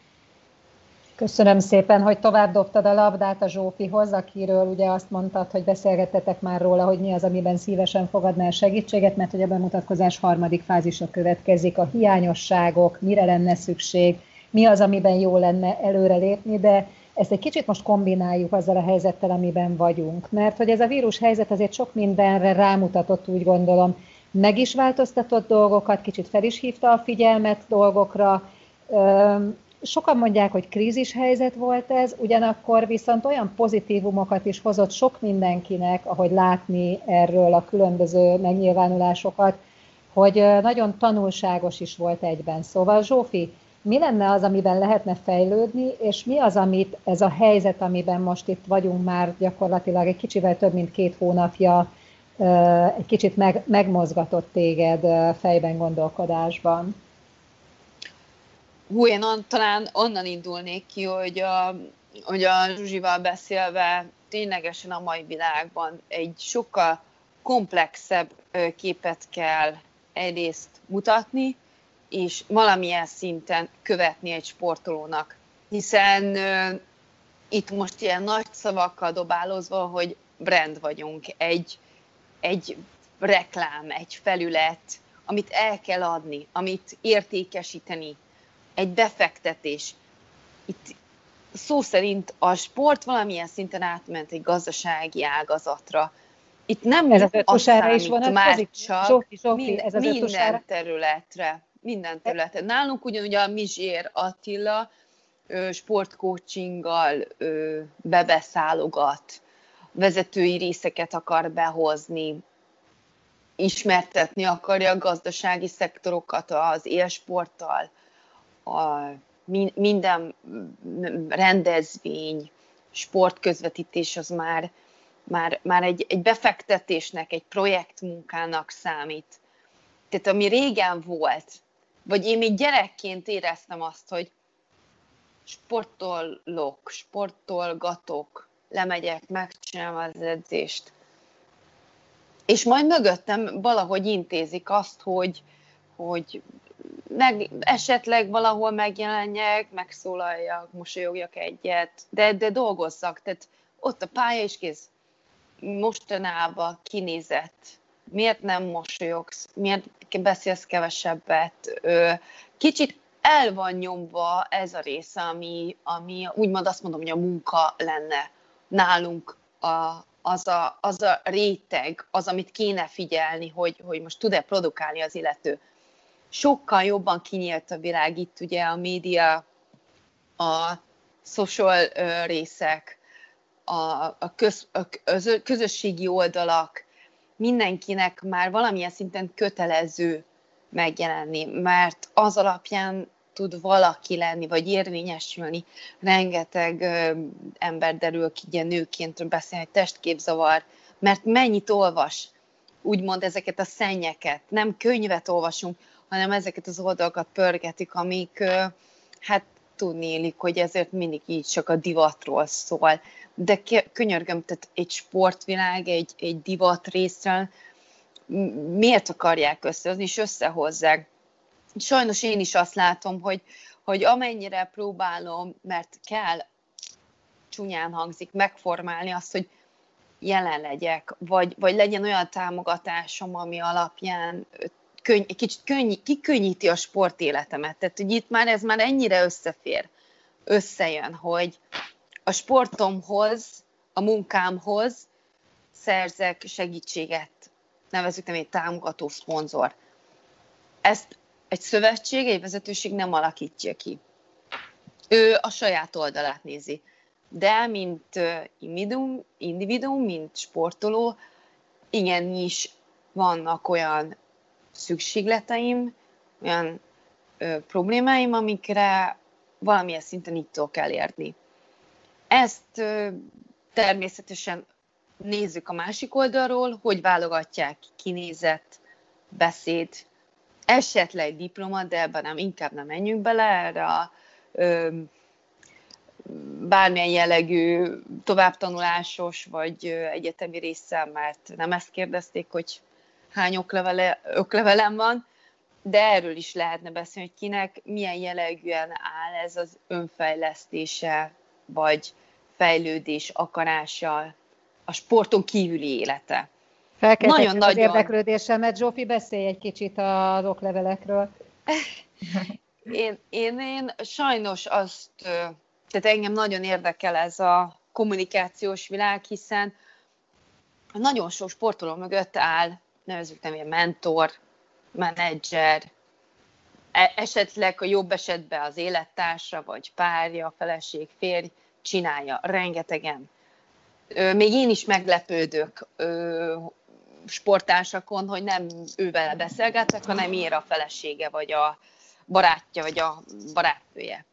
Köszönöm szépen, hogy tovább dobtad a labdát a Zsófihoz, akiről ugye azt mondtad, hogy beszélgettetek már róla, hogy mi az, amiben szívesen fogadnál segítséget, mert hogy a bemutatkozás harmadik fázisa következik, a hiányosságok, mire lenne szükség, mi az, amiben jó lenne előrelépni, de ezt egy kicsit most kombináljuk azzal a helyzettel, amiben vagyunk. Mert hogy ez a vírus helyzet azért sok mindenre rámutatott, úgy gondolom, meg is változtatott dolgokat, kicsit fel is hívta a figyelmet dolgokra, Sokan mondják, hogy krízis helyzet volt ez, ugyanakkor viszont olyan pozitívumokat is hozott sok mindenkinek, ahogy látni erről a különböző megnyilvánulásokat, hogy nagyon tanulságos is volt egyben. Szóval Zsófi, mi lenne az, amiben lehetne fejlődni, és mi az, amit ez a helyzet, amiben most itt vagyunk már gyakorlatilag egy kicsivel több mint két hónapja, egy kicsit meg, megmozgatott téged fejben gondolkodásban? Hú, én on, talán onnan indulnék ki, hogy a, hogy a Zsuzsival beszélve ténylegesen a mai világban egy sokkal komplexebb képet kell egyrészt mutatni, és valamilyen szinten követni egy sportolónak. Hiszen uh, itt most ilyen nagy szavakkal dobálozva, hogy brand vagyunk, egy, egy reklám, egy felület, amit el kell adni, amit értékesíteni egy befektetés. Itt szó szerint a sport valamilyen szinten átment egy gazdasági ágazatra. Itt nem ez az ötusára is van már csak Zsófi, Zsófi, mind, ez az minden ötusára? területre. Minden területre. Nálunk ugyanúgy a Mizsér Attila sportcoachinggal bebeszálogat, vezetői részeket akar behozni, ismertetni akarja a gazdasági szektorokat az élsporttal, a minden rendezvény, sportközvetítés az már, már, már egy, egy befektetésnek, egy projektmunkának számít. Tehát ami régen volt, vagy én még gyerekként éreztem azt, hogy sportolok, sportolgatok, lemegyek, megcsinálom az edzést. És majd mögöttem valahogy intézik azt, hogy, hogy meg esetleg valahol megjelenjek, megszólaljak, mosolyogjak egyet, de, de dolgozzak, tehát ott a pálya is kész. Mostanában kinézett, miért nem mosolyogsz, miért beszélsz kevesebbet. Kicsit el van nyomva ez a része, ami, ami úgymond azt mondom, hogy a munka lenne nálunk a, az, a, az a réteg, az, amit kéne figyelni, hogy, hogy most tud-e produkálni az illető sokkal jobban kinyílt a világ, itt ugye a média, a social részek, a, a, köz, a közösségi oldalak, mindenkinek már valamilyen szinten kötelező megjelenni, mert az alapján tud valaki lenni, vagy érvényesülni. Rengeteg ö, ember derül ki, ugye nőként beszél, hogy testképzavar, mert mennyit olvas, úgymond ezeket a szennyeket, nem könyvet olvasunk, hanem ezeket az oldalakat pörgetik, amik hát tudni élik, hogy ezért mindig így csak a divatról szól. De könyörgöm, tehát egy sportvilág, egy, egy divat részről miért akarják összehozni, és összehozzák. Sajnos én is azt látom, hogy, hogy amennyire próbálom, mert kell, csúnyán hangzik, megformálni azt, hogy jelen legyek, vagy, vagy legyen olyan támogatásom, ami alapján könny, kicsit könny, kikönnyíti a sportéletemet. Tehát, hogy itt már ez már ennyire összefér, összejön, hogy a sportomhoz, a munkámhoz szerzek segítséget, nevezük nem egy támogató szponzor. Ezt egy szövetség, egy vezetőség nem alakítja ki. Ő a saját oldalát nézi. De, mint individuum, individuum mint sportoló, igenis vannak olyan szükségleteim, olyan ö, problémáim, amikre valamilyen szinten itt tudok elérni. Ezt ö, természetesen nézzük a másik oldalról, hogy válogatják kinézet, beszéd, esetleg diploma, de ebben nem, inkább nem menjünk bele erre a ö, bármilyen jellegű továbbtanulásos vagy egyetemi résszel, mert nem ezt kérdezték, hogy hány oklevele, oklevelem van, de erről is lehetne beszélni, hogy kinek milyen jellegűen áll ez az önfejlesztése, vagy fejlődés akarása, a sporton kívüli élete. Felkeltettem nagyon, az nagyon... érdeklődésemet. Zsófi, beszélj egy kicsit az oklevelekről. én, én, én sajnos azt, tehát engem nagyon érdekel ez a kommunikációs világ, hiszen nagyon sok sportoló mögött áll, nevezük nem mentor, menedzser, e, esetleg a jobb esetben az élettársa, vagy párja, feleség, férj csinálja, rengetegen. Még én is meglepődök sportársakon, hogy nem ővel beszélgetek, hanem ér a felesége, vagy a barátja, vagy a barátnője.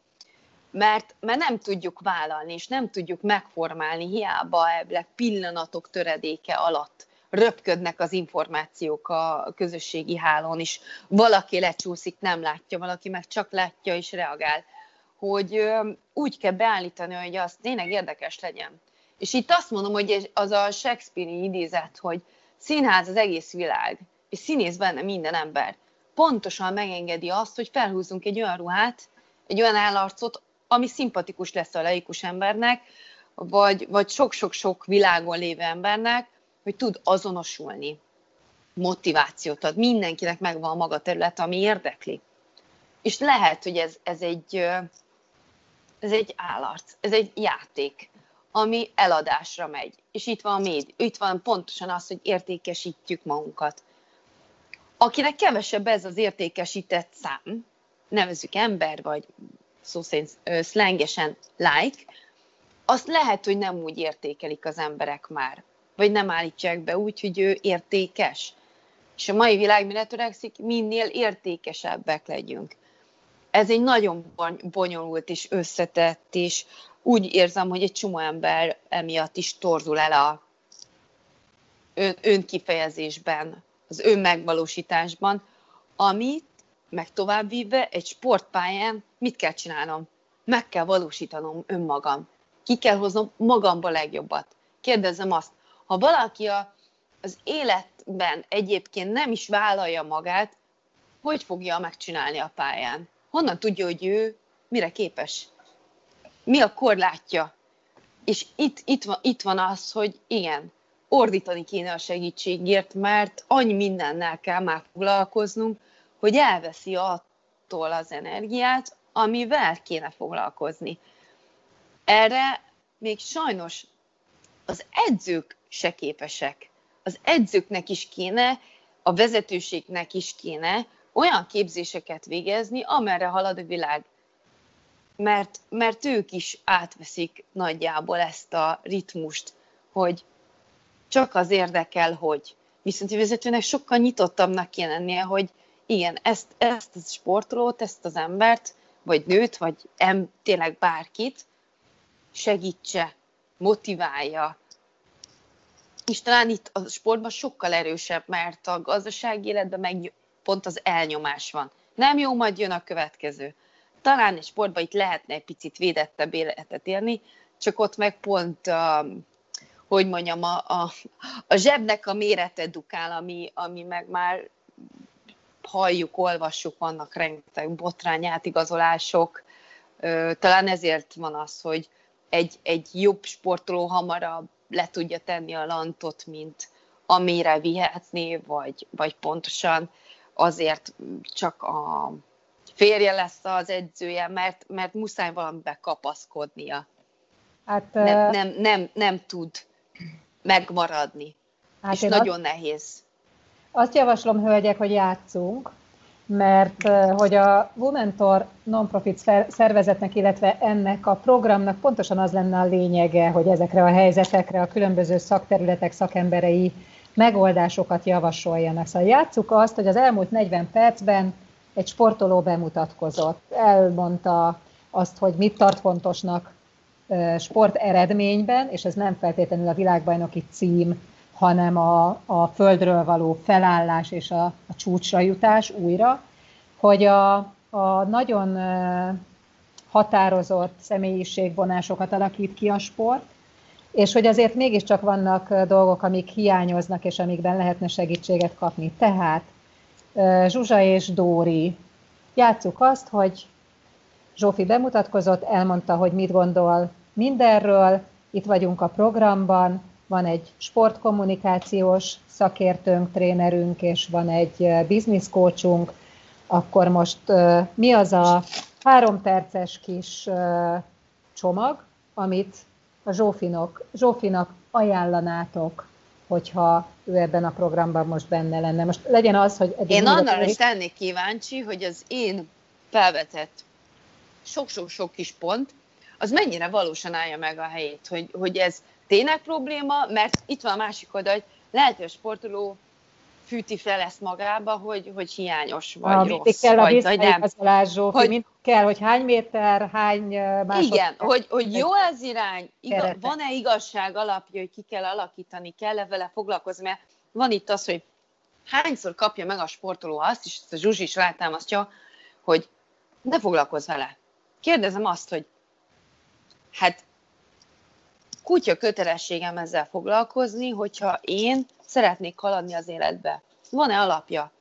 Mert, mert nem tudjuk vállalni, és nem tudjuk megformálni, hiába ebből pillanatok töredéke alatt röpködnek az információk a közösségi hálón is. Valaki lecsúszik, nem látja, valaki meg csak látja és reagál. Hogy úgy kell beállítani, hogy az tényleg érdekes legyen. És itt azt mondom, hogy az a Shakespeare-i idézet, hogy színház az egész világ, és színész benne minden ember. Pontosan megengedi azt, hogy felhúzzunk egy olyan ruhát, egy olyan állarcot, ami szimpatikus lesz a laikus embernek, vagy, vagy sok-sok-sok világon lévő embernek, hogy tud azonosulni, motivációt ad. Mindenkinek megvan a maga terület, ami érdekli. És lehet, hogy ez, ez, egy, ez egy állarc, ez egy játék, ami eladásra megy. És itt van, méd, itt van pontosan az, hogy értékesítjük magunkat. Akinek kevesebb ez az értékesített szám, nevezük ember, vagy szó szerint szlengesen like, azt lehet, hogy nem úgy értékelik az emberek már vagy nem állítsák be úgy, hogy ő értékes. És a mai világ mire törekszik? Minél értékesebbek legyünk. Ez egy nagyon bonyolult és összetett, és úgy érzem, hogy egy csomó ember emiatt is torzul el a ön, önkifejezésben, az önmegvalósításban, amit meg továbbvíve egy sportpályán mit kell csinálnom? Meg kell valósítanom önmagam. Ki kell hoznom magamba legjobbat. Kérdezem azt, ha valaki a, az életben egyébként nem is vállalja magát, hogy fogja megcsinálni a pályán? Honnan tudja, hogy ő mire képes? Mi a korlátja? És itt, itt, van, itt van az, hogy igen, ordítani kéne a segítségért, mert annyi mindennel kell már foglalkoznunk, hogy elveszi attól az energiát, amivel kéne foglalkozni. Erre még sajnos az edzők se képesek. Az edzőknek is kéne, a vezetőségnek is kéne olyan képzéseket végezni, amerre halad a világ. Mert, mert ők is átveszik nagyjából ezt a ritmust, hogy csak az érdekel, hogy. Viszont a vezetőnek sokkal nyitottabbnak kéne lennie, hogy igen, ezt, ezt a sportolót, ezt az embert, vagy nőt, vagy em, tényleg bárkit segítse, motiválja, és talán itt a sportban sokkal erősebb, mert a gazdasági életben meg pont az elnyomás van. Nem jó, majd jön a következő. Talán egy sportban itt lehetne egy picit védettebb életet élni, csak ott meg pont, uh, hogy mondjam, a, a, a zsebnek a mérete dukál, ami, ami meg már halljuk, olvassuk, vannak rengeteg botrány átigazolások. Talán ezért van az, hogy egy, egy jobb sportoló hamarabb le tudja tenni a lantot, mint amire vihetné, vagy, vagy pontosan azért csak a férje lesz az edzője, mert, mert muszáj valamibe kapaszkodnia. Hát, nem, nem, nem, nem tud megmaradni. Hát és nagyon azt, nehéz. Azt javaslom, hölgyek, hogy játszunk, mert hogy a Womentor non-profit szervezetnek, illetve ennek a programnak pontosan az lenne a lényege, hogy ezekre a helyzetekre a különböző szakterületek szakemberei megoldásokat javasoljanak. Szóval játsszuk azt, hogy az elmúlt 40 percben egy sportoló bemutatkozott, elmondta azt, hogy mit tart fontosnak sport eredményben, és ez nem feltétlenül a világbajnoki cím, hanem a, a földről való felállás és a, a csúcsra jutás újra, hogy a, a nagyon határozott személyiségvonásokat alakít ki a sport, és hogy azért mégiscsak vannak dolgok, amik hiányoznak, és amikben lehetne segítséget kapni. Tehát Zsuzsa és Dóri, játsszuk azt, hogy Zsófi bemutatkozott, elmondta, hogy mit gondol mindenről, itt vagyunk a programban, van egy sportkommunikációs szakértőnk, trénerünk, és van egy coachunk, akkor most mi az a három perces kis csomag, amit a Zsófinok, Zsófinak ajánlanátok, hogyha ő ebben a programban most benne lenne. Most legyen az, hogy... Én annál is tennék kíváncsi, hogy az én felvetett sok-sok-sok kis pont, az mennyire valósan állja meg a helyét, hogy, hogy ez tényleg probléma, mert itt van a másik oldal, hogy lehet, hogy a sportoló fűti fel ezt magába, hogy, hogy hiányos vagy a, rossz, kell vagy, a vagy nem. Zsófi, hogy, mind kell, hogy hány méter, hány másodperc. Igen, hogy, hogy jó az irány, igaz, van-e igazság alapja, hogy ki kell alakítani, kell-e vele foglalkozni, mert van itt az, hogy hányszor kapja meg a sportoló azt, és ezt a Zsuzsi is rátámasztja, hogy ne foglalkozz vele. Kérdezem azt, hogy hát kutya kötelességem ezzel foglalkozni, hogyha én szeretnék haladni az életbe. Van-e alapja?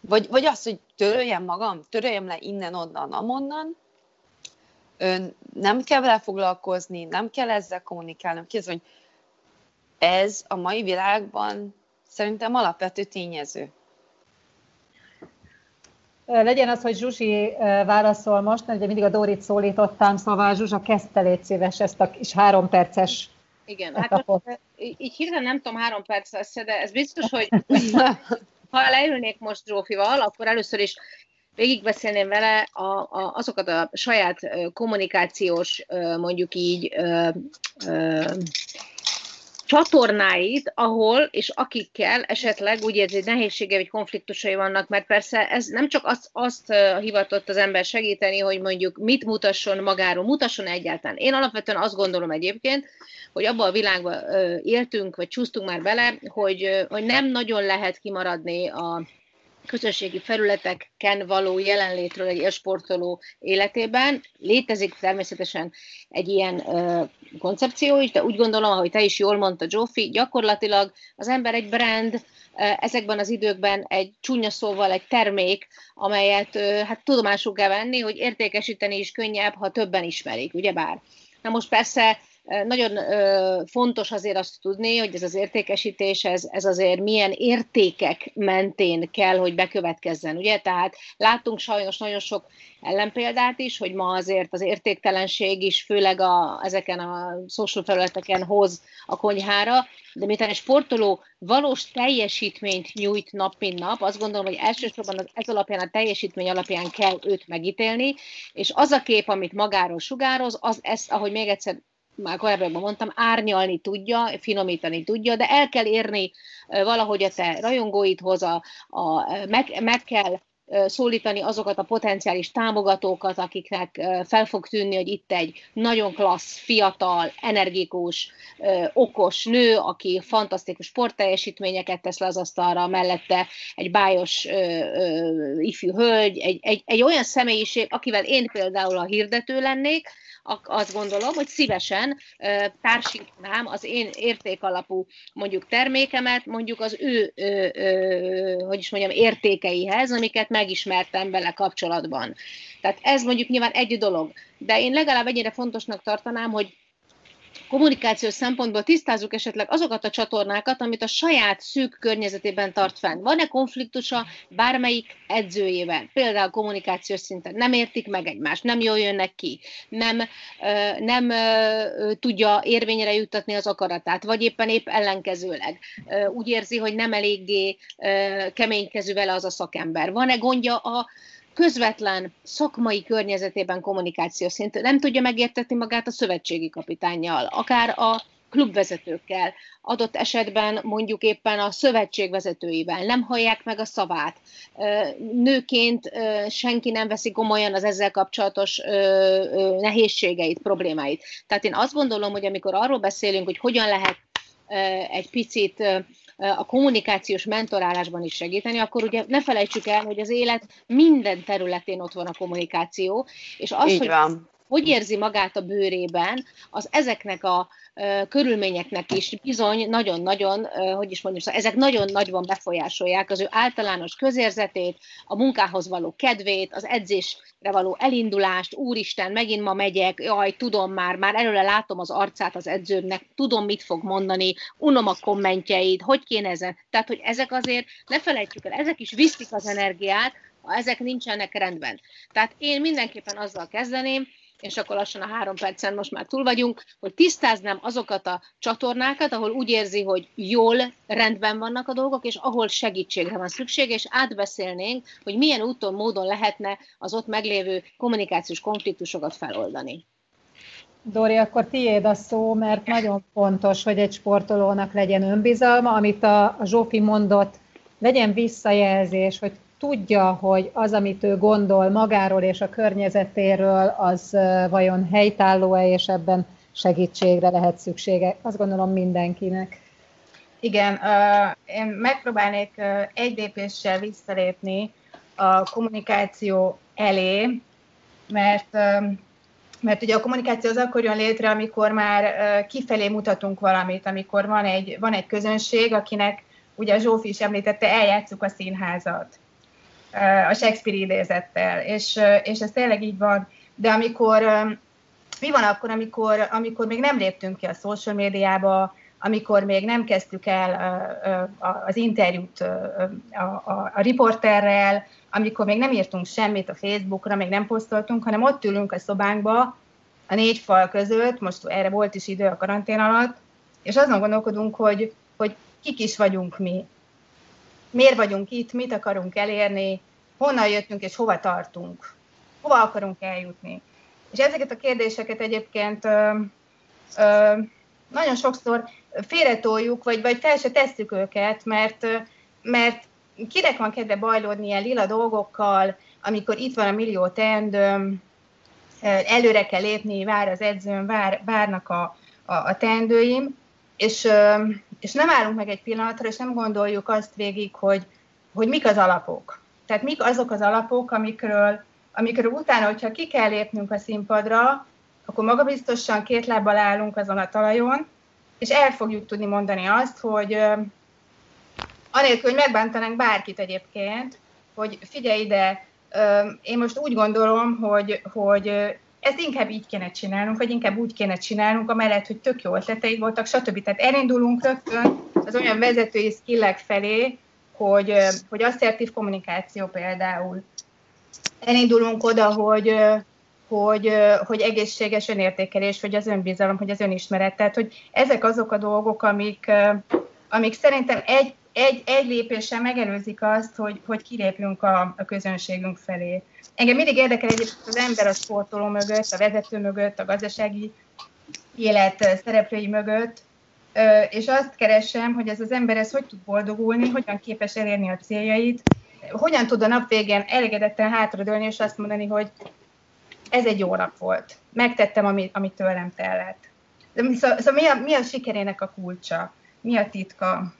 Vagy, vagy az, hogy töröljem magam, töröljem le innen, onnan, amonnan, Ön nem kell vele foglalkozni, nem kell ezzel kommunikálnom. Kérdez, hogy ez a mai világban szerintem alapvető tényező. Legyen az, hogy Zsuzsi válaszol most, mert ugye mindig a Dorit szólítottam, szóval Zsuzsa kezdte légy szíves ezt a kis három perces Igen, hát most, így hirtelen nem tudom három perc lesz, de ez biztos, hogy ha leülnék most Zsófival, akkor először is végigbeszélném vele a, a, azokat a saját kommunikációs, mondjuk így, csatornáit, ahol és akikkel esetleg úgy érzi, hogy nehézsége vagy konfliktusai vannak, mert persze ez nem csak azt, azt hivatott az ember segíteni, hogy mondjuk mit mutasson magáról, mutasson egyáltalán. Én alapvetően azt gondolom egyébként, hogy abban a világban éltünk, vagy csúsztunk már bele, hogy, hogy nem nagyon lehet kimaradni a közösségi felületeken való jelenlétről egy élsportoló életében. Létezik természetesen egy ilyen ö, koncepció is, de úgy gondolom, ahogy te is jól mondta, Zsófi, gyakorlatilag az ember egy brand, ezekben az időkben egy csúnya szóval egy termék, amelyet hát tudomásul kell venni, hogy értékesíteni is könnyebb, ha többen ismerik, ugyebár. Na most persze nagyon fontos azért azt tudni, hogy ez az értékesítés, ez, ez azért milyen értékek mentén kell, hogy bekövetkezzen, ugye? Tehát látunk sajnos nagyon sok ellenpéldát is, hogy ma azért az értéktelenség is főleg a, ezeken a social felületeken hoz a konyhára, de miután egy sportoló valós teljesítményt nyújt nap mint nap, azt gondolom, hogy elsősorban az, ez alapján, a teljesítmény alapján kell őt megítélni, és az a kép, amit magáról sugároz, az ezt, ahogy még egyszer már korábban mondtam, árnyalni tudja, finomítani tudja, de el kell érni valahogy a te rajongóidhoz, a, a, meg, meg kell szólítani azokat a potenciális támogatókat, akiknek fel fog tűnni, hogy itt egy nagyon klassz, fiatal, energikus, okos nő, aki fantasztikus sportteljesítményeket tesz le az asztalra, mellette egy bájos ifjú hölgy, egy, egy, egy olyan személyiség, akivel én például a hirdető lennék, azt gondolom, hogy szívesen társítanám az én értékalapú mondjuk termékemet, mondjuk az ő, hogy is mondjam, értékeihez, amiket megismertem vele kapcsolatban. Tehát ez mondjuk nyilván egy dolog, de én legalább ennyire fontosnak tartanám, hogy kommunikációs szempontból tisztázzuk esetleg azokat a csatornákat, amit a saját szűk környezetében tart fenn. Van-e konfliktusa bármelyik edzőjével? Például kommunikációs szinten nem értik meg egymást, nem jól jönnek ki, nem, nem tudja érvényre juttatni az akaratát, vagy éppen épp ellenkezőleg. Úgy érzi, hogy nem eléggé keménykező vele az a szakember. Van-e gondja a közvetlen szakmai környezetében kommunikáció szint nem tudja megértetni magát a szövetségi kapitányjal, akár a klubvezetőkkel, adott esetben mondjuk éppen a szövetség vezetőivel, nem hallják meg a szavát. Nőként senki nem veszi komolyan az ezzel kapcsolatos nehézségeit, problémáit. Tehát én azt gondolom, hogy amikor arról beszélünk, hogy hogyan lehet egy picit a kommunikációs mentorálásban is segíteni, akkor ugye ne felejtsük el, hogy az élet minden területén ott van a kommunikáció, és az, Így hogy van. hogy érzi magát a bőrében, az ezeknek a körülményeknek is bizony nagyon-nagyon, hogy is mondjam, szóval ezek nagyon nagyban befolyásolják az ő általános közérzetét, a munkához való kedvét, az edzésre való elindulást, úristen, megint ma megyek, jaj, tudom már, már előre látom az arcát az edzőmnek, tudom, mit fog mondani, unom a kommentjeit, hogy kéne ezen. Tehát, hogy ezek azért, ne felejtsük el, ezek is viszik az energiát, ha ezek nincsenek rendben. Tehát én mindenképpen azzal kezdeném, és akkor lassan a három percen most már túl vagyunk, hogy tisztáznám azokat a csatornákat, ahol úgy érzi, hogy jól rendben vannak a dolgok, és ahol segítségre van szüksége, és átbeszélnénk, hogy milyen úton, módon lehetne az ott meglévő kommunikációs konfliktusokat feloldani. Dori, akkor tiéd a szó, mert nagyon fontos, hogy egy sportolónak legyen önbizalma, amit a, Zsófi mondott, legyen visszajelzés, hogy tudja, hogy az, amit ő gondol magáról és a környezetéről, az vajon helytálló-e, és ebben segítségre lehet szüksége. Azt gondolom mindenkinek. Igen, én megpróbálnék egy lépéssel visszalépni a kommunikáció elé, mert, mert ugye a kommunikáció az akkor jön létre, amikor már kifelé mutatunk valamit, amikor van egy, van egy közönség, akinek, ugye Zsófi is említette, eljátszuk a színházat a Shakespeare idézettel, és, és ez tényleg így van. De amikor, mi van akkor, amikor, amikor még nem léptünk ki a social médiába, amikor még nem kezdtük el az interjút a, a, a riporterrel, amikor még nem írtunk semmit a Facebookra, még nem posztoltunk, hanem ott ülünk a szobánkba, a négy fal között, most erre volt is idő a karantén alatt, és azon gondolkodunk, hogy, hogy kik is vagyunk mi, miért vagyunk itt, mit akarunk elérni, honnan jöttünk és hova tartunk, hova akarunk eljutni. És ezeket a kérdéseket egyébként ö, ö, nagyon sokszor félretoljuk, vagy, vagy fel se tesszük őket, mert, mert kinek van kedve bajlódni ilyen lila dolgokkal, amikor itt van a millió teendőm, előre kell lépni, vár az edzőm, vár, várnak a, a, a teendőim, és, és nem állunk meg egy pillanatra, és nem gondoljuk azt végig, hogy, hogy mik az alapok. Tehát mik azok az alapok, amikről, amikről utána, hogyha ki kell lépnünk a színpadra, akkor magabiztosan két lábbal állunk azon a talajon, és el fogjuk tudni mondani azt, hogy anélkül, hogy megbántanánk bárkit egyébként, hogy figyelj ide, én most úgy gondolom, hogy, hogy ezt inkább így kéne csinálnunk, vagy inkább úgy kéne csinálnunk, amellett, hogy tök jó ötleteid voltak, stb. Tehát elindulunk rögtön az olyan vezetői skillek felé, hogy, hogy asszertív kommunikáció például. Elindulunk oda, hogy, hogy, hogy egészséges önértékelés, hogy az önbizalom, hogy az önismeret. Tehát, hogy ezek azok a dolgok, amik, amik szerintem egy, egy, egy lépéssel megelőzik azt, hogy, hogy kilépjünk a, a közönségünk felé. Engem mindig érdekel egyébként az ember a sportoló mögött, a vezető mögött, a gazdasági élet szereplői mögött, és azt keresem, hogy ez az ember ez hogy tud boldogulni, hogyan képes elérni a céljait, hogyan tud a nap végén elégedetten hátradőlni, és azt mondani, hogy ez egy jó nap volt. Megtettem, amit, amit tőlem tellett. Szóval, szóval mi, a, mi a sikerének a kulcsa? Mi a titka?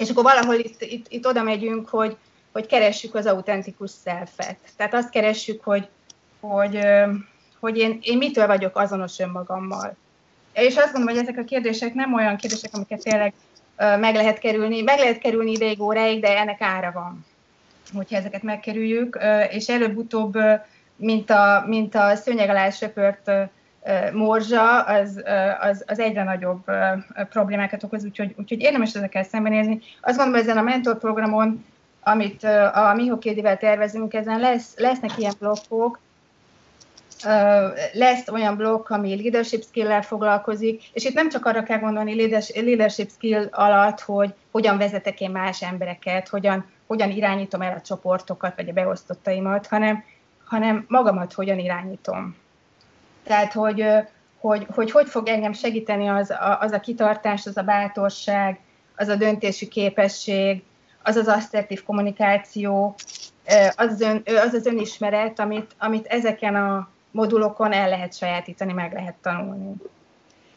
És akkor valahol itt, itt, itt oda megyünk, hogy, hogy keressük az autentikus szelfet. Tehát azt keressük, hogy, hogy, hogy én, én mitől vagyok azonos önmagammal és azt gondolom, hogy ezek a kérdések nem olyan kérdések, amiket tényleg meg lehet kerülni. Meg lehet kerülni ideig, óráig, de ennek ára van, hogyha ezeket megkerüljük, és előbb-utóbb, mint a, mint a szőnyeg alá söpört morzsa, az, az, az egyre nagyobb problémákat okoz, úgyhogy, úgyhogy érdemes ezekkel szembenézni. Azt gondolom, ezen a mentorprogramon, amit a mi hokédivel tervezünk, ezen lesz, lesznek ilyen blokkok, lesz olyan blokk, ami leadership skill-lel foglalkozik, és itt nem csak arra kell gondolni leadership skill alatt, hogy hogyan vezetek én más embereket, hogyan, hogyan irányítom el a csoportokat, vagy a beosztottaimat, hanem, hanem magamat hogyan irányítom. Tehát, hogy hogy, hogy hogy fog engem segíteni az a, az a kitartás, az a bátorság, az a döntési képesség, az az asszertív kommunikáció, az az, ön, az, az önismeret, amit, amit ezeken a modulokon el lehet sajátítani, meg lehet tanulni.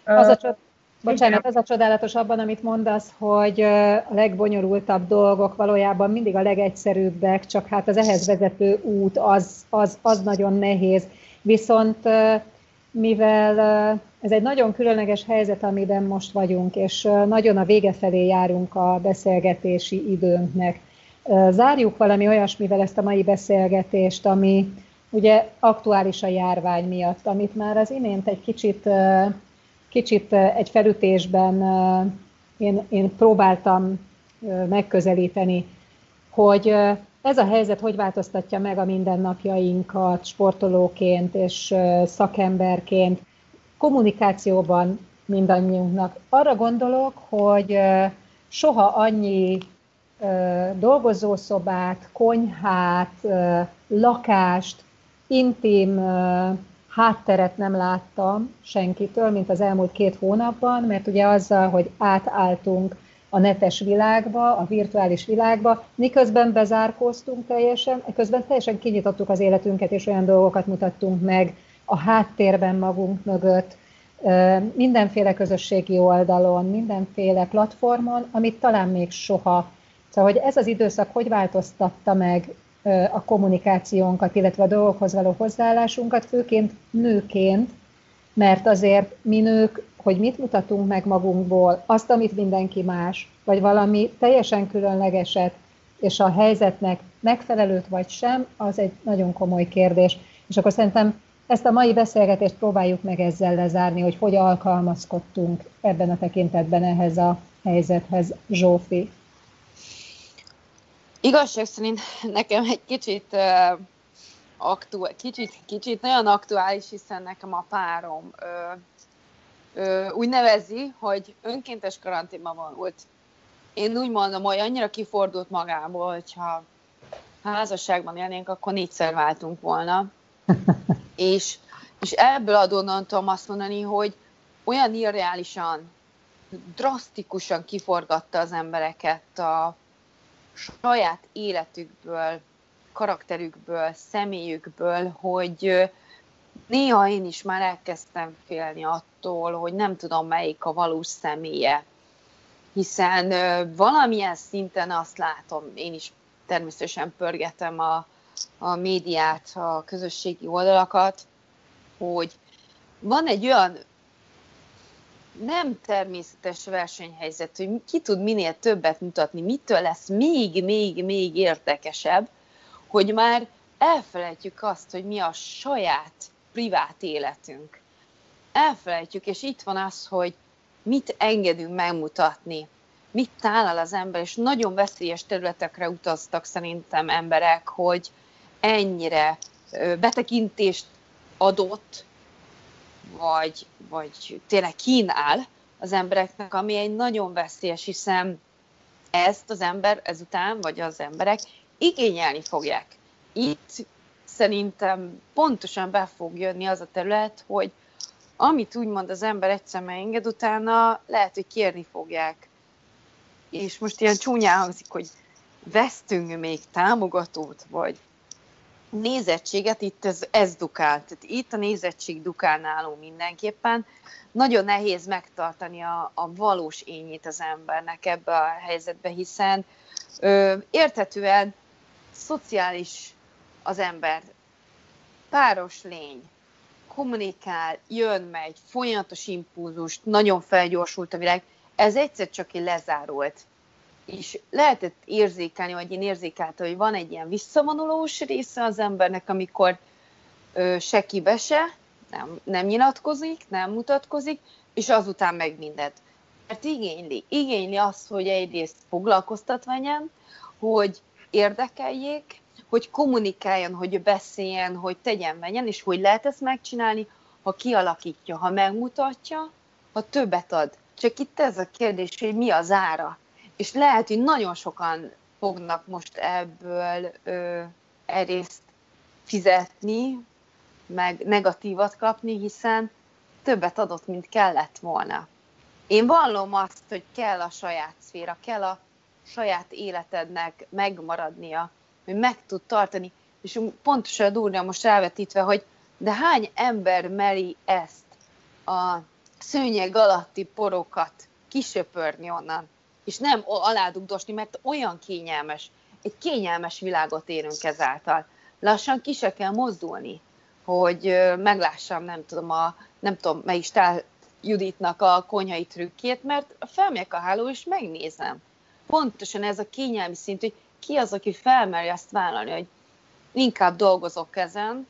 Az a, Bocsánat, az a csodálatos abban, amit mondasz, hogy a legbonyolultabb dolgok valójában mindig a legegyszerűbbek, csak hát az ehhez vezető út az, az, az nagyon nehéz. Viszont mivel ez egy nagyon különleges helyzet, amiben most vagyunk, és nagyon a vége felé járunk a beszélgetési időnknek, zárjuk valami olyasmivel ezt a mai beszélgetést, ami ugye aktuális a járvány miatt, amit már az imént egy kicsit kicsit egy felütésben én, én próbáltam megközelíteni, hogy ez a helyzet hogy változtatja meg a mindennapjainkat sportolóként és szakemberként, kommunikációban mindannyiunknak. Arra gondolok, hogy soha annyi dolgozószobát, konyhát, lakást, intim hátteret nem láttam senkitől, mint az elmúlt két hónapban, mert ugye azzal, hogy átálltunk a netes világba, a virtuális világba, miközben bezárkóztunk teljesen, közben teljesen kinyitottuk az életünket, és olyan dolgokat mutattunk meg a háttérben magunk mögött, mindenféle közösségi oldalon, mindenféle platformon, amit talán még soha. Szóval, hogy ez az időszak hogy változtatta meg a kommunikációnkat, illetve a dolgokhoz való hozzáállásunkat, főként nőként, mert azért mi nők, hogy mit mutatunk meg magunkból, azt, amit mindenki más, vagy valami teljesen különlegeset, és a helyzetnek megfelelőt vagy sem, az egy nagyon komoly kérdés. És akkor szerintem ezt a mai beszélgetést próbáljuk meg ezzel lezárni, hogy hogy alkalmazkodtunk ebben a tekintetben ehhez a helyzethez, Zsófi. Igazság szerint nekem egy kicsit uh, aktu- kicsit, kicsit nagyon aktuális, hiszen nekem a párom ö, ö, úgy nevezi, hogy önkéntes karanténban volt. Én úgy mondom, hogy annyira kifordult magából, hogyha házasságban élnénk, akkor négyszer váltunk volna. és, és ebből adódóan tudom azt mondani, hogy olyan irreálisan, drasztikusan kiforgatta az embereket a, saját életükből, karakterükből, személyükből, hogy néha én is már elkezdtem félni attól, hogy nem tudom melyik a valós személye. Hiszen valamilyen szinten azt látom, én is természetesen pörgetem a, a médiát, a közösségi oldalakat, hogy van egy olyan nem természetes versenyhelyzet, hogy ki tud minél többet mutatni, mitől lesz még, még, még érdekesebb, hogy már elfelejtjük azt, hogy mi a saját privát életünk. Elfelejtjük, és itt van az, hogy mit engedünk megmutatni, mit tálal az ember, és nagyon veszélyes területekre utaztak szerintem emberek, hogy ennyire betekintést adott vagy, vagy tényleg kínál az embereknek, ami egy nagyon veszélyes, hiszen ezt az ember ezután, vagy az emberek igényelni fogják. Itt szerintem pontosan be fog jönni az a terület, hogy amit úgymond az ember egyszer megenged, utána lehet, hogy kérni fogják. És most ilyen csúnyán hangzik, hogy vesztünk még támogatót, vagy nézettséget itt ez, ez dukál. Tehát itt a nézettség dukál nálunk mindenképpen. Nagyon nehéz megtartani a, a valós ényét az embernek ebbe a helyzetbe, hiszen ö, érthetően szociális az ember, páros lény, kommunikál, jön, megy, folyamatos impulzust, nagyon felgyorsult a világ, ez egyszer csak egy lezárult. És lehetett érzékelni, vagy én érzékeltem, hogy van egy ilyen visszavonulós része az embernek, amikor ö, se kibe se, nem, nem nyilatkozik, nem mutatkozik, és azután meg mindent. Mert igényli, igényli azt, hogy egyrészt foglalkoztatványan, hogy érdekeljék, hogy kommunikáljon, hogy beszéljen, hogy tegyen, menjen, és hogy lehet ezt megcsinálni, ha kialakítja, ha megmutatja, ha többet ad. Csak itt ez a kérdés, hogy mi az ára és lehet, hogy nagyon sokan fognak most ebből ö, egyrészt fizetni, meg negatívat kapni, hiszen többet adott, mint kellett volna. Én vallom azt, hogy kell a saját szféra, kell a saját életednek megmaradnia, hogy meg tud tartani, és pontosan durva most elvetítve, hogy de hány ember meri ezt a szőnyeg alatti porokat kisöpörni onnan, és nem aládugdosni, mert olyan kényelmes, egy kényelmes világot érünk ezáltal. Lassan ki se kell mozdulni, hogy meglássam, nem tudom, a, nem tudom, melyik stál Juditnak a konyhai trükkét, mert felmegyek a háló, és megnézem. Pontosan ez a kényelmi szint, hogy ki az, aki felmeri azt vállalni, hogy inkább dolgozok ezen,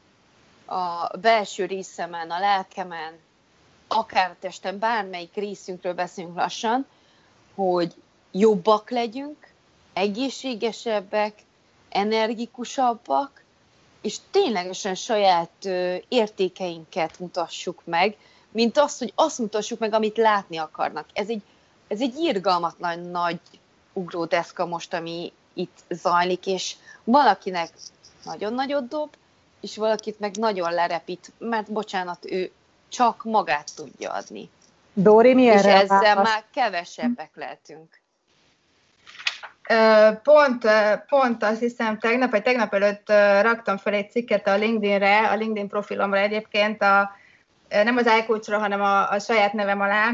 a belső részemen, a lelkemen, akár a testem, bármelyik részünkről beszélünk lassan, hogy jobbak legyünk, egészségesebbek, energikusabbak, és ténylegesen saját értékeinket mutassuk meg, mint az, hogy azt mutassuk meg, amit látni akarnak. Ez egy, ez egy irgalmatlan nagy ugródeszka most, ami itt zajlik, és valakinek nagyon nagyot dob, és valakit meg nagyon lerepít, mert bocsánat, ő csak magát tudja adni. Dóri, mi És ezzel válasz? már kevesebbek lehetünk. Pont, pont azt hiszem tegnap, vagy tegnap előtt raktam fel egy cikket a LinkedInre, a LinkedIn profilomra egyébként, a, nem az iCoachra, hanem a, a saját nevem alá,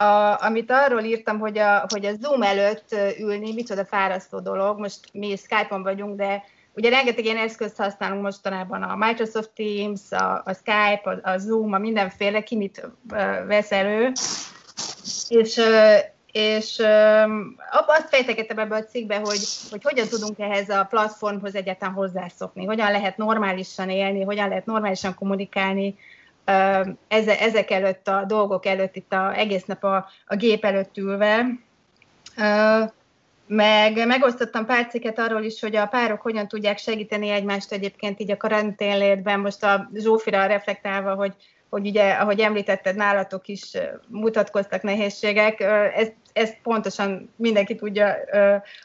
a, amit arról írtam, hogy a, hogy a Zoom előtt ülni, micsoda fárasztó dolog, most mi Skype-on vagyunk, de ugye rengeteg ilyen eszközt használunk mostanában, a Microsoft Teams, a, a Skype, a, a Zoom, a mindenféle, ki mit vesz elő, és, és azt fejtegettem ebbe a cikkbe, hogy, hogy hogyan tudunk ehhez a platformhoz egyáltalán hozzászokni, hogyan lehet normálisan élni, hogyan lehet normálisan kommunikálni, ezek előtt a dolgok előtt, itt a, egész nap a, a gép előtt ülve. Meg megosztottam pár cikket arról is, hogy a párok hogyan tudják segíteni egymást egyébként így a karanténlétben. Most a Zsófira reflektálva, hogy, hogy ugye, ahogy említetted, nálatok is mutatkoztak nehézségek. Ezt, ezt pontosan mindenki tudja,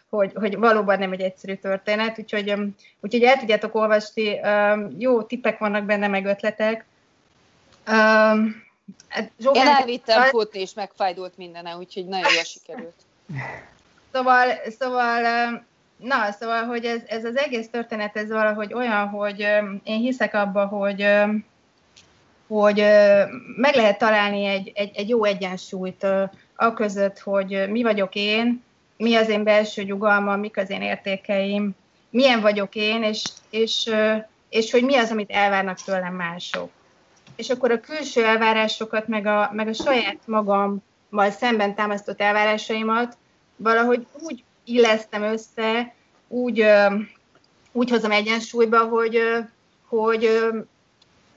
hogy, hogy valóban nem egy egyszerű történet, úgyhogy, úgyhogy el tudjátok olvasni, jó tippek vannak benne, meg ötletek. Um, Én elvittem a... futni, és megfájdult mindene, úgyhogy nagyon jól sikerült. Szóval, szóval na, szóval, hogy ez, ez az egész történet, ez valahogy olyan, hogy én hiszek abba, hogy hogy meg lehet találni egy, egy, egy jó egyensúlyt a között, hogy mi vagyok én, mi az én belső nyugalmam, mik az én értékeim, milyen vagyok én, és, és, és hogy mi az, amit elvárnak tőlem mások és akkor a külső elvárásokat, meg a, meg a saját magammal szemben támasztott elvárásaimat valahogy úgy illesztem össze, úgy, úgy hozom egyensúlyba, hogy, hogy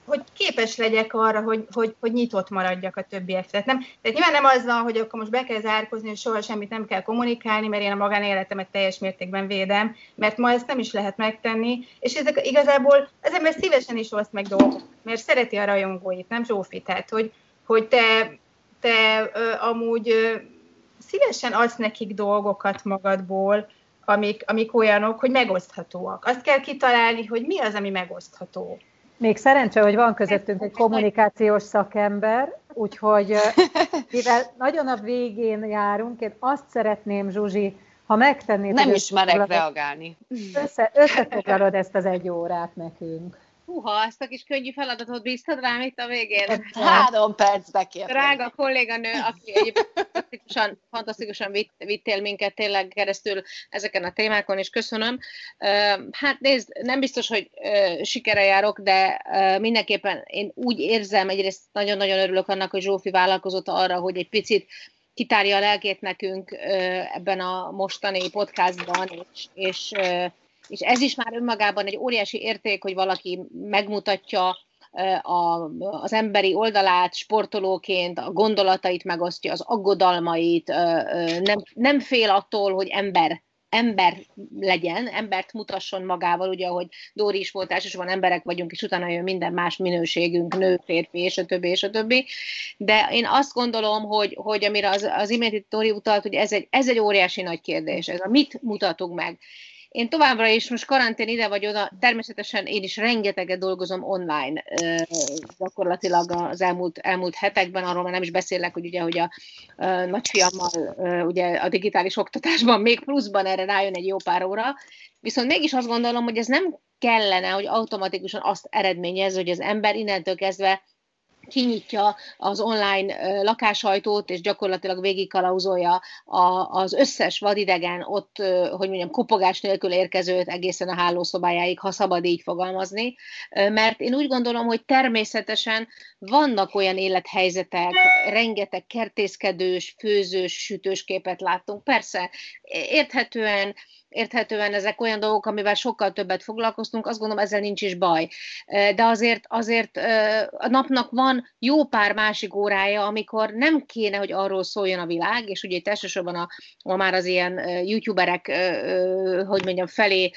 hogy képes legyek arra, hogy, hogy, hogy nyitott maradjak a többiek. Tehát, nem, tehát nyilván nem az van, hogy akkor most be kell zárkozni, és soha semmit nem kell kommunikálni, mert én a magánéletemet teljes mértékben védem, mert ma ezt nem is lehet megtenni, és ezek igazából az ember szívesen is oszt meg dolgokat, mert szereti a rajongóit, nem Zsófi, tehát hogy, hogy te, te ö, amúgy ö, szívesen adsz nekik dolgokat magadból, amik, amik olyanok, hogy megoszthatóak. Azt kell kitalálni, hogy mi az, ami megosztható. Még szerencse, hogy van közöttünk egy kommunikációs szakember, úgyhogy mivel nagyon a végén járunk, én azt szeretném, Zsuzsi, ha megtennéd... Nem is merek reagálni. Össze, összefoglalod ezt az egy órát nekünk. Húha, ezt a kis könnyű feladatot bíztad rám itt a végén. Három percbe kérlek. Drága kolléganő, aki egyébként fantasztikusan, fantasztikusan vitt, vittél minket tényleg keresztül ezeken a témákon, és köszönöm. Hát nézd, nem biztos, hogy sikere járok, de mindenképpen én úgy érzem, egyrészt nagyon-nagyon örülök annak, hogy Zsófi vállalkozott arra, hogy egy picit kitárja a lelkét nekünk ebben a mostani podcastban, és, és és ez is már önmagában egy óriási érték, hogy valaki megmutatja a, az emberi oldalát sportolóként, a gondolatait megosztja, az aggodalmait, nem, nem fél attól, hogy ember ember legyen, embert mutasson magával, ugye, ahogy Dóri is volt, elsősorban emberek vagyunk, és utána jön minden más minőségünk, nő, férfi, és a többi, és a többi. De én azt gondolom, hogy, hogy amire az, az imént Dóri utalt, hogy ez egy, ez egy óriási nagy kérdés, ez a mit mutatunk meg. Én továbbra is most karantén ide vagy oda, természetesen én is rengeteget dolgozom online gyakorlatilag az elmúlt, elmúlt hetekben, arról már nem is beszélek, hogy ugye, hogy a, nagyfiammal ugye a digitális oktatásban még pluszban erre rájön egy jó pár óra, viszont mégis azt gondolom, hogy ez nem kellene, hogy automatikusan azt eredményez, hogy az ember innentől kezdve kinyitja az online lakáshajtót, és gyakorlatilag végigkalauzolja az összes vadidegen ott, hogy mondjam, kopogás nélkül érkezőt egészen a hálószobájáig, ha szabad így fogalmazni. Mert én úgy gondolom, hogy természetesen vannak olyan élethelyzetek, rengeteg kertészkedős, főzős, sütős képet láttunk. Persze, érthetően érthetően ezek olyan dolgok, amivel sokkal többet foglalkoztunk, azt gondolom ezzel nincs is baj. De azért, azért a napnak van jó pár másik órája, amikor nem kéne, hogy arról szóljon a világ, és ugye itt elsősorban a, a már az ilyen youtuberek, hogy mondjam, felé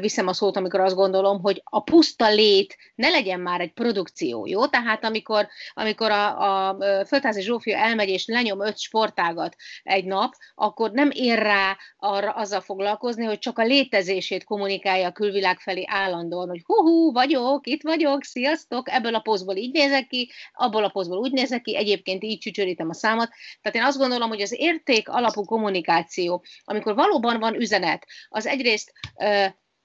viszem a szót, amikor azt gondolom, hogy a puszta lét ne legyen már egy produkció, jó? Tehát amikor, amikor a, a Földházi Zsófia elmegy és lenyom öt sportágat egy nap, akkor nem ér rá arra, azzal foglalkozni, foglalkozni, hogy csak a létezését kommunikálja a külvilág felé állandóan, hogy hú, vagyok, itt vagyok, sziasztok, ebből a pozból így nézek ki, abból a pozból úgy nézek ki, egyébként így csücsörítem a számot. Tehát én azt gondolom, hogy az érték alapú kommunikáció, amikor valóban van üzenet, az egyrészt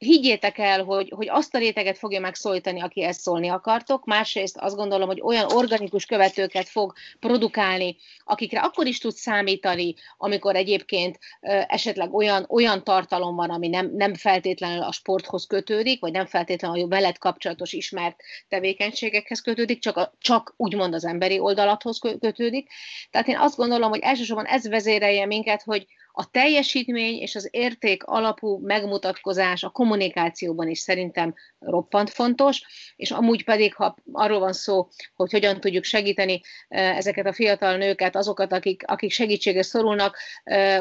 higgyétek el, hogy, hogy azt a réteget fogja megszólítani, aki ezt szólni akartok, másrészt azt gondolom, hogy olyan organikus követőket fog produkálni, akikre akkor is tud számítani, amikor egyébként esetleg olyan, olyan tartalom van, ami nem, nem feltétlenül a sporthoz kötődik, vagy nem feltétlenül a veled kapcsolatos ismert tevékenységekhez kötődik, csak, a, csak úgymond az emberi oldalathoz kötődik. Tehát én azt gondolom, hogy elsősorban ez vezérelje minket, hogy, a teljesítmény és az érték alapú megmutatkozás a kommunikációban is szerintem roppant fontos, és amúgy pedig, ha arról van szó, hogy hogyan tudjuk segíteni ezeket a fiatal nőket, azokat, akik, akik segítségre szorulnak,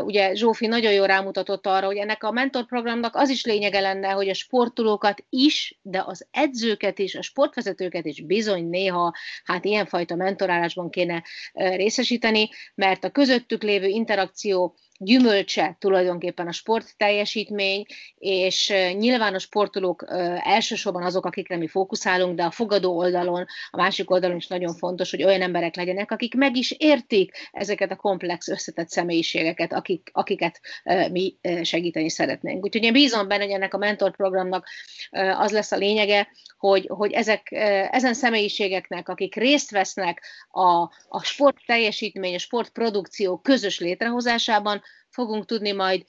ugye Zsófi nagyon jól rámutatott arra, hogy ennek a mentorprogramnak az is lényege lenne, hogy a sportolókat is, de az edzőket is, a sportvezetőket is bizony néha hát ilyenfajta mentorálásban kéne részesíteni, mert a közöttük lévő interakció gyümölcse tulajdonképpen a sport teljesítmény, és nyilván a sportolók elsősorban azok, akikre mi fókuszálunk, de a fogadó oldalon, a másik oldalon is nagyon fontos, hogy olyan emberek legyenek, akik meg is értik ezeket a komplex, összetett személyiségeket, akik, akiket mi segíteni szeretnénk. Úgyhogy én bízom benne, hogy ennek a mentorprogramnak az lesz a lényege, hogy, hogy ezek, ezen személyiségeknek, akik részt vesznek a, a sport teljesítmény, a sportprodukció közös létrehozásában, fogunk tudni majd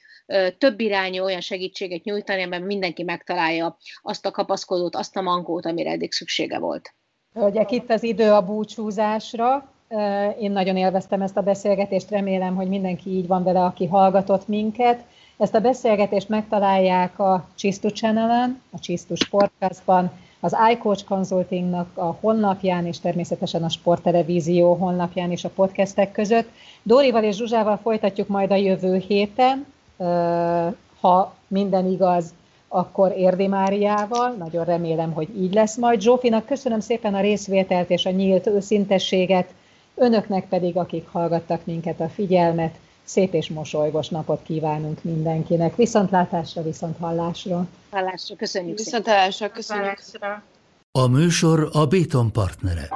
több irányú olyan segítséget nyújtani, amiben mindenki megtalálja azt a kapaszkodót, azt a mankót, amire eddig szüksége volt. Hölgyek, itt az idő a búcsúzásra. Én nagyon élveztem ezt a beszélgetést, remélem, hogy mindenki így van vele, aki hallgatott minket. Ezt a beszélgetést megtalálják a Csisztu channel a Csisztus podcastban, az iCoach Consultingnak a honlapján, és természetesen a Sporttelevízió honlapján és a podcastek között. Dórival és Zsuzsával folytatjuk majd a jövő héten, ha minden igaz, akkor Érdi Máriával. Nagyon remélem, hogy így lesz majd. Zsófinak köszönöm szépen a részvételt és a nyílt őszintességet, önöknek pedig, akik hallgattak minket a figyelmet, szép és mosolygos napot kívánunk mindenkinek. Viszontlátásra, viszont hallásra. Hallásra, köszönjük Viszontlátásra, köszönjük. A műsor a Béton partnere.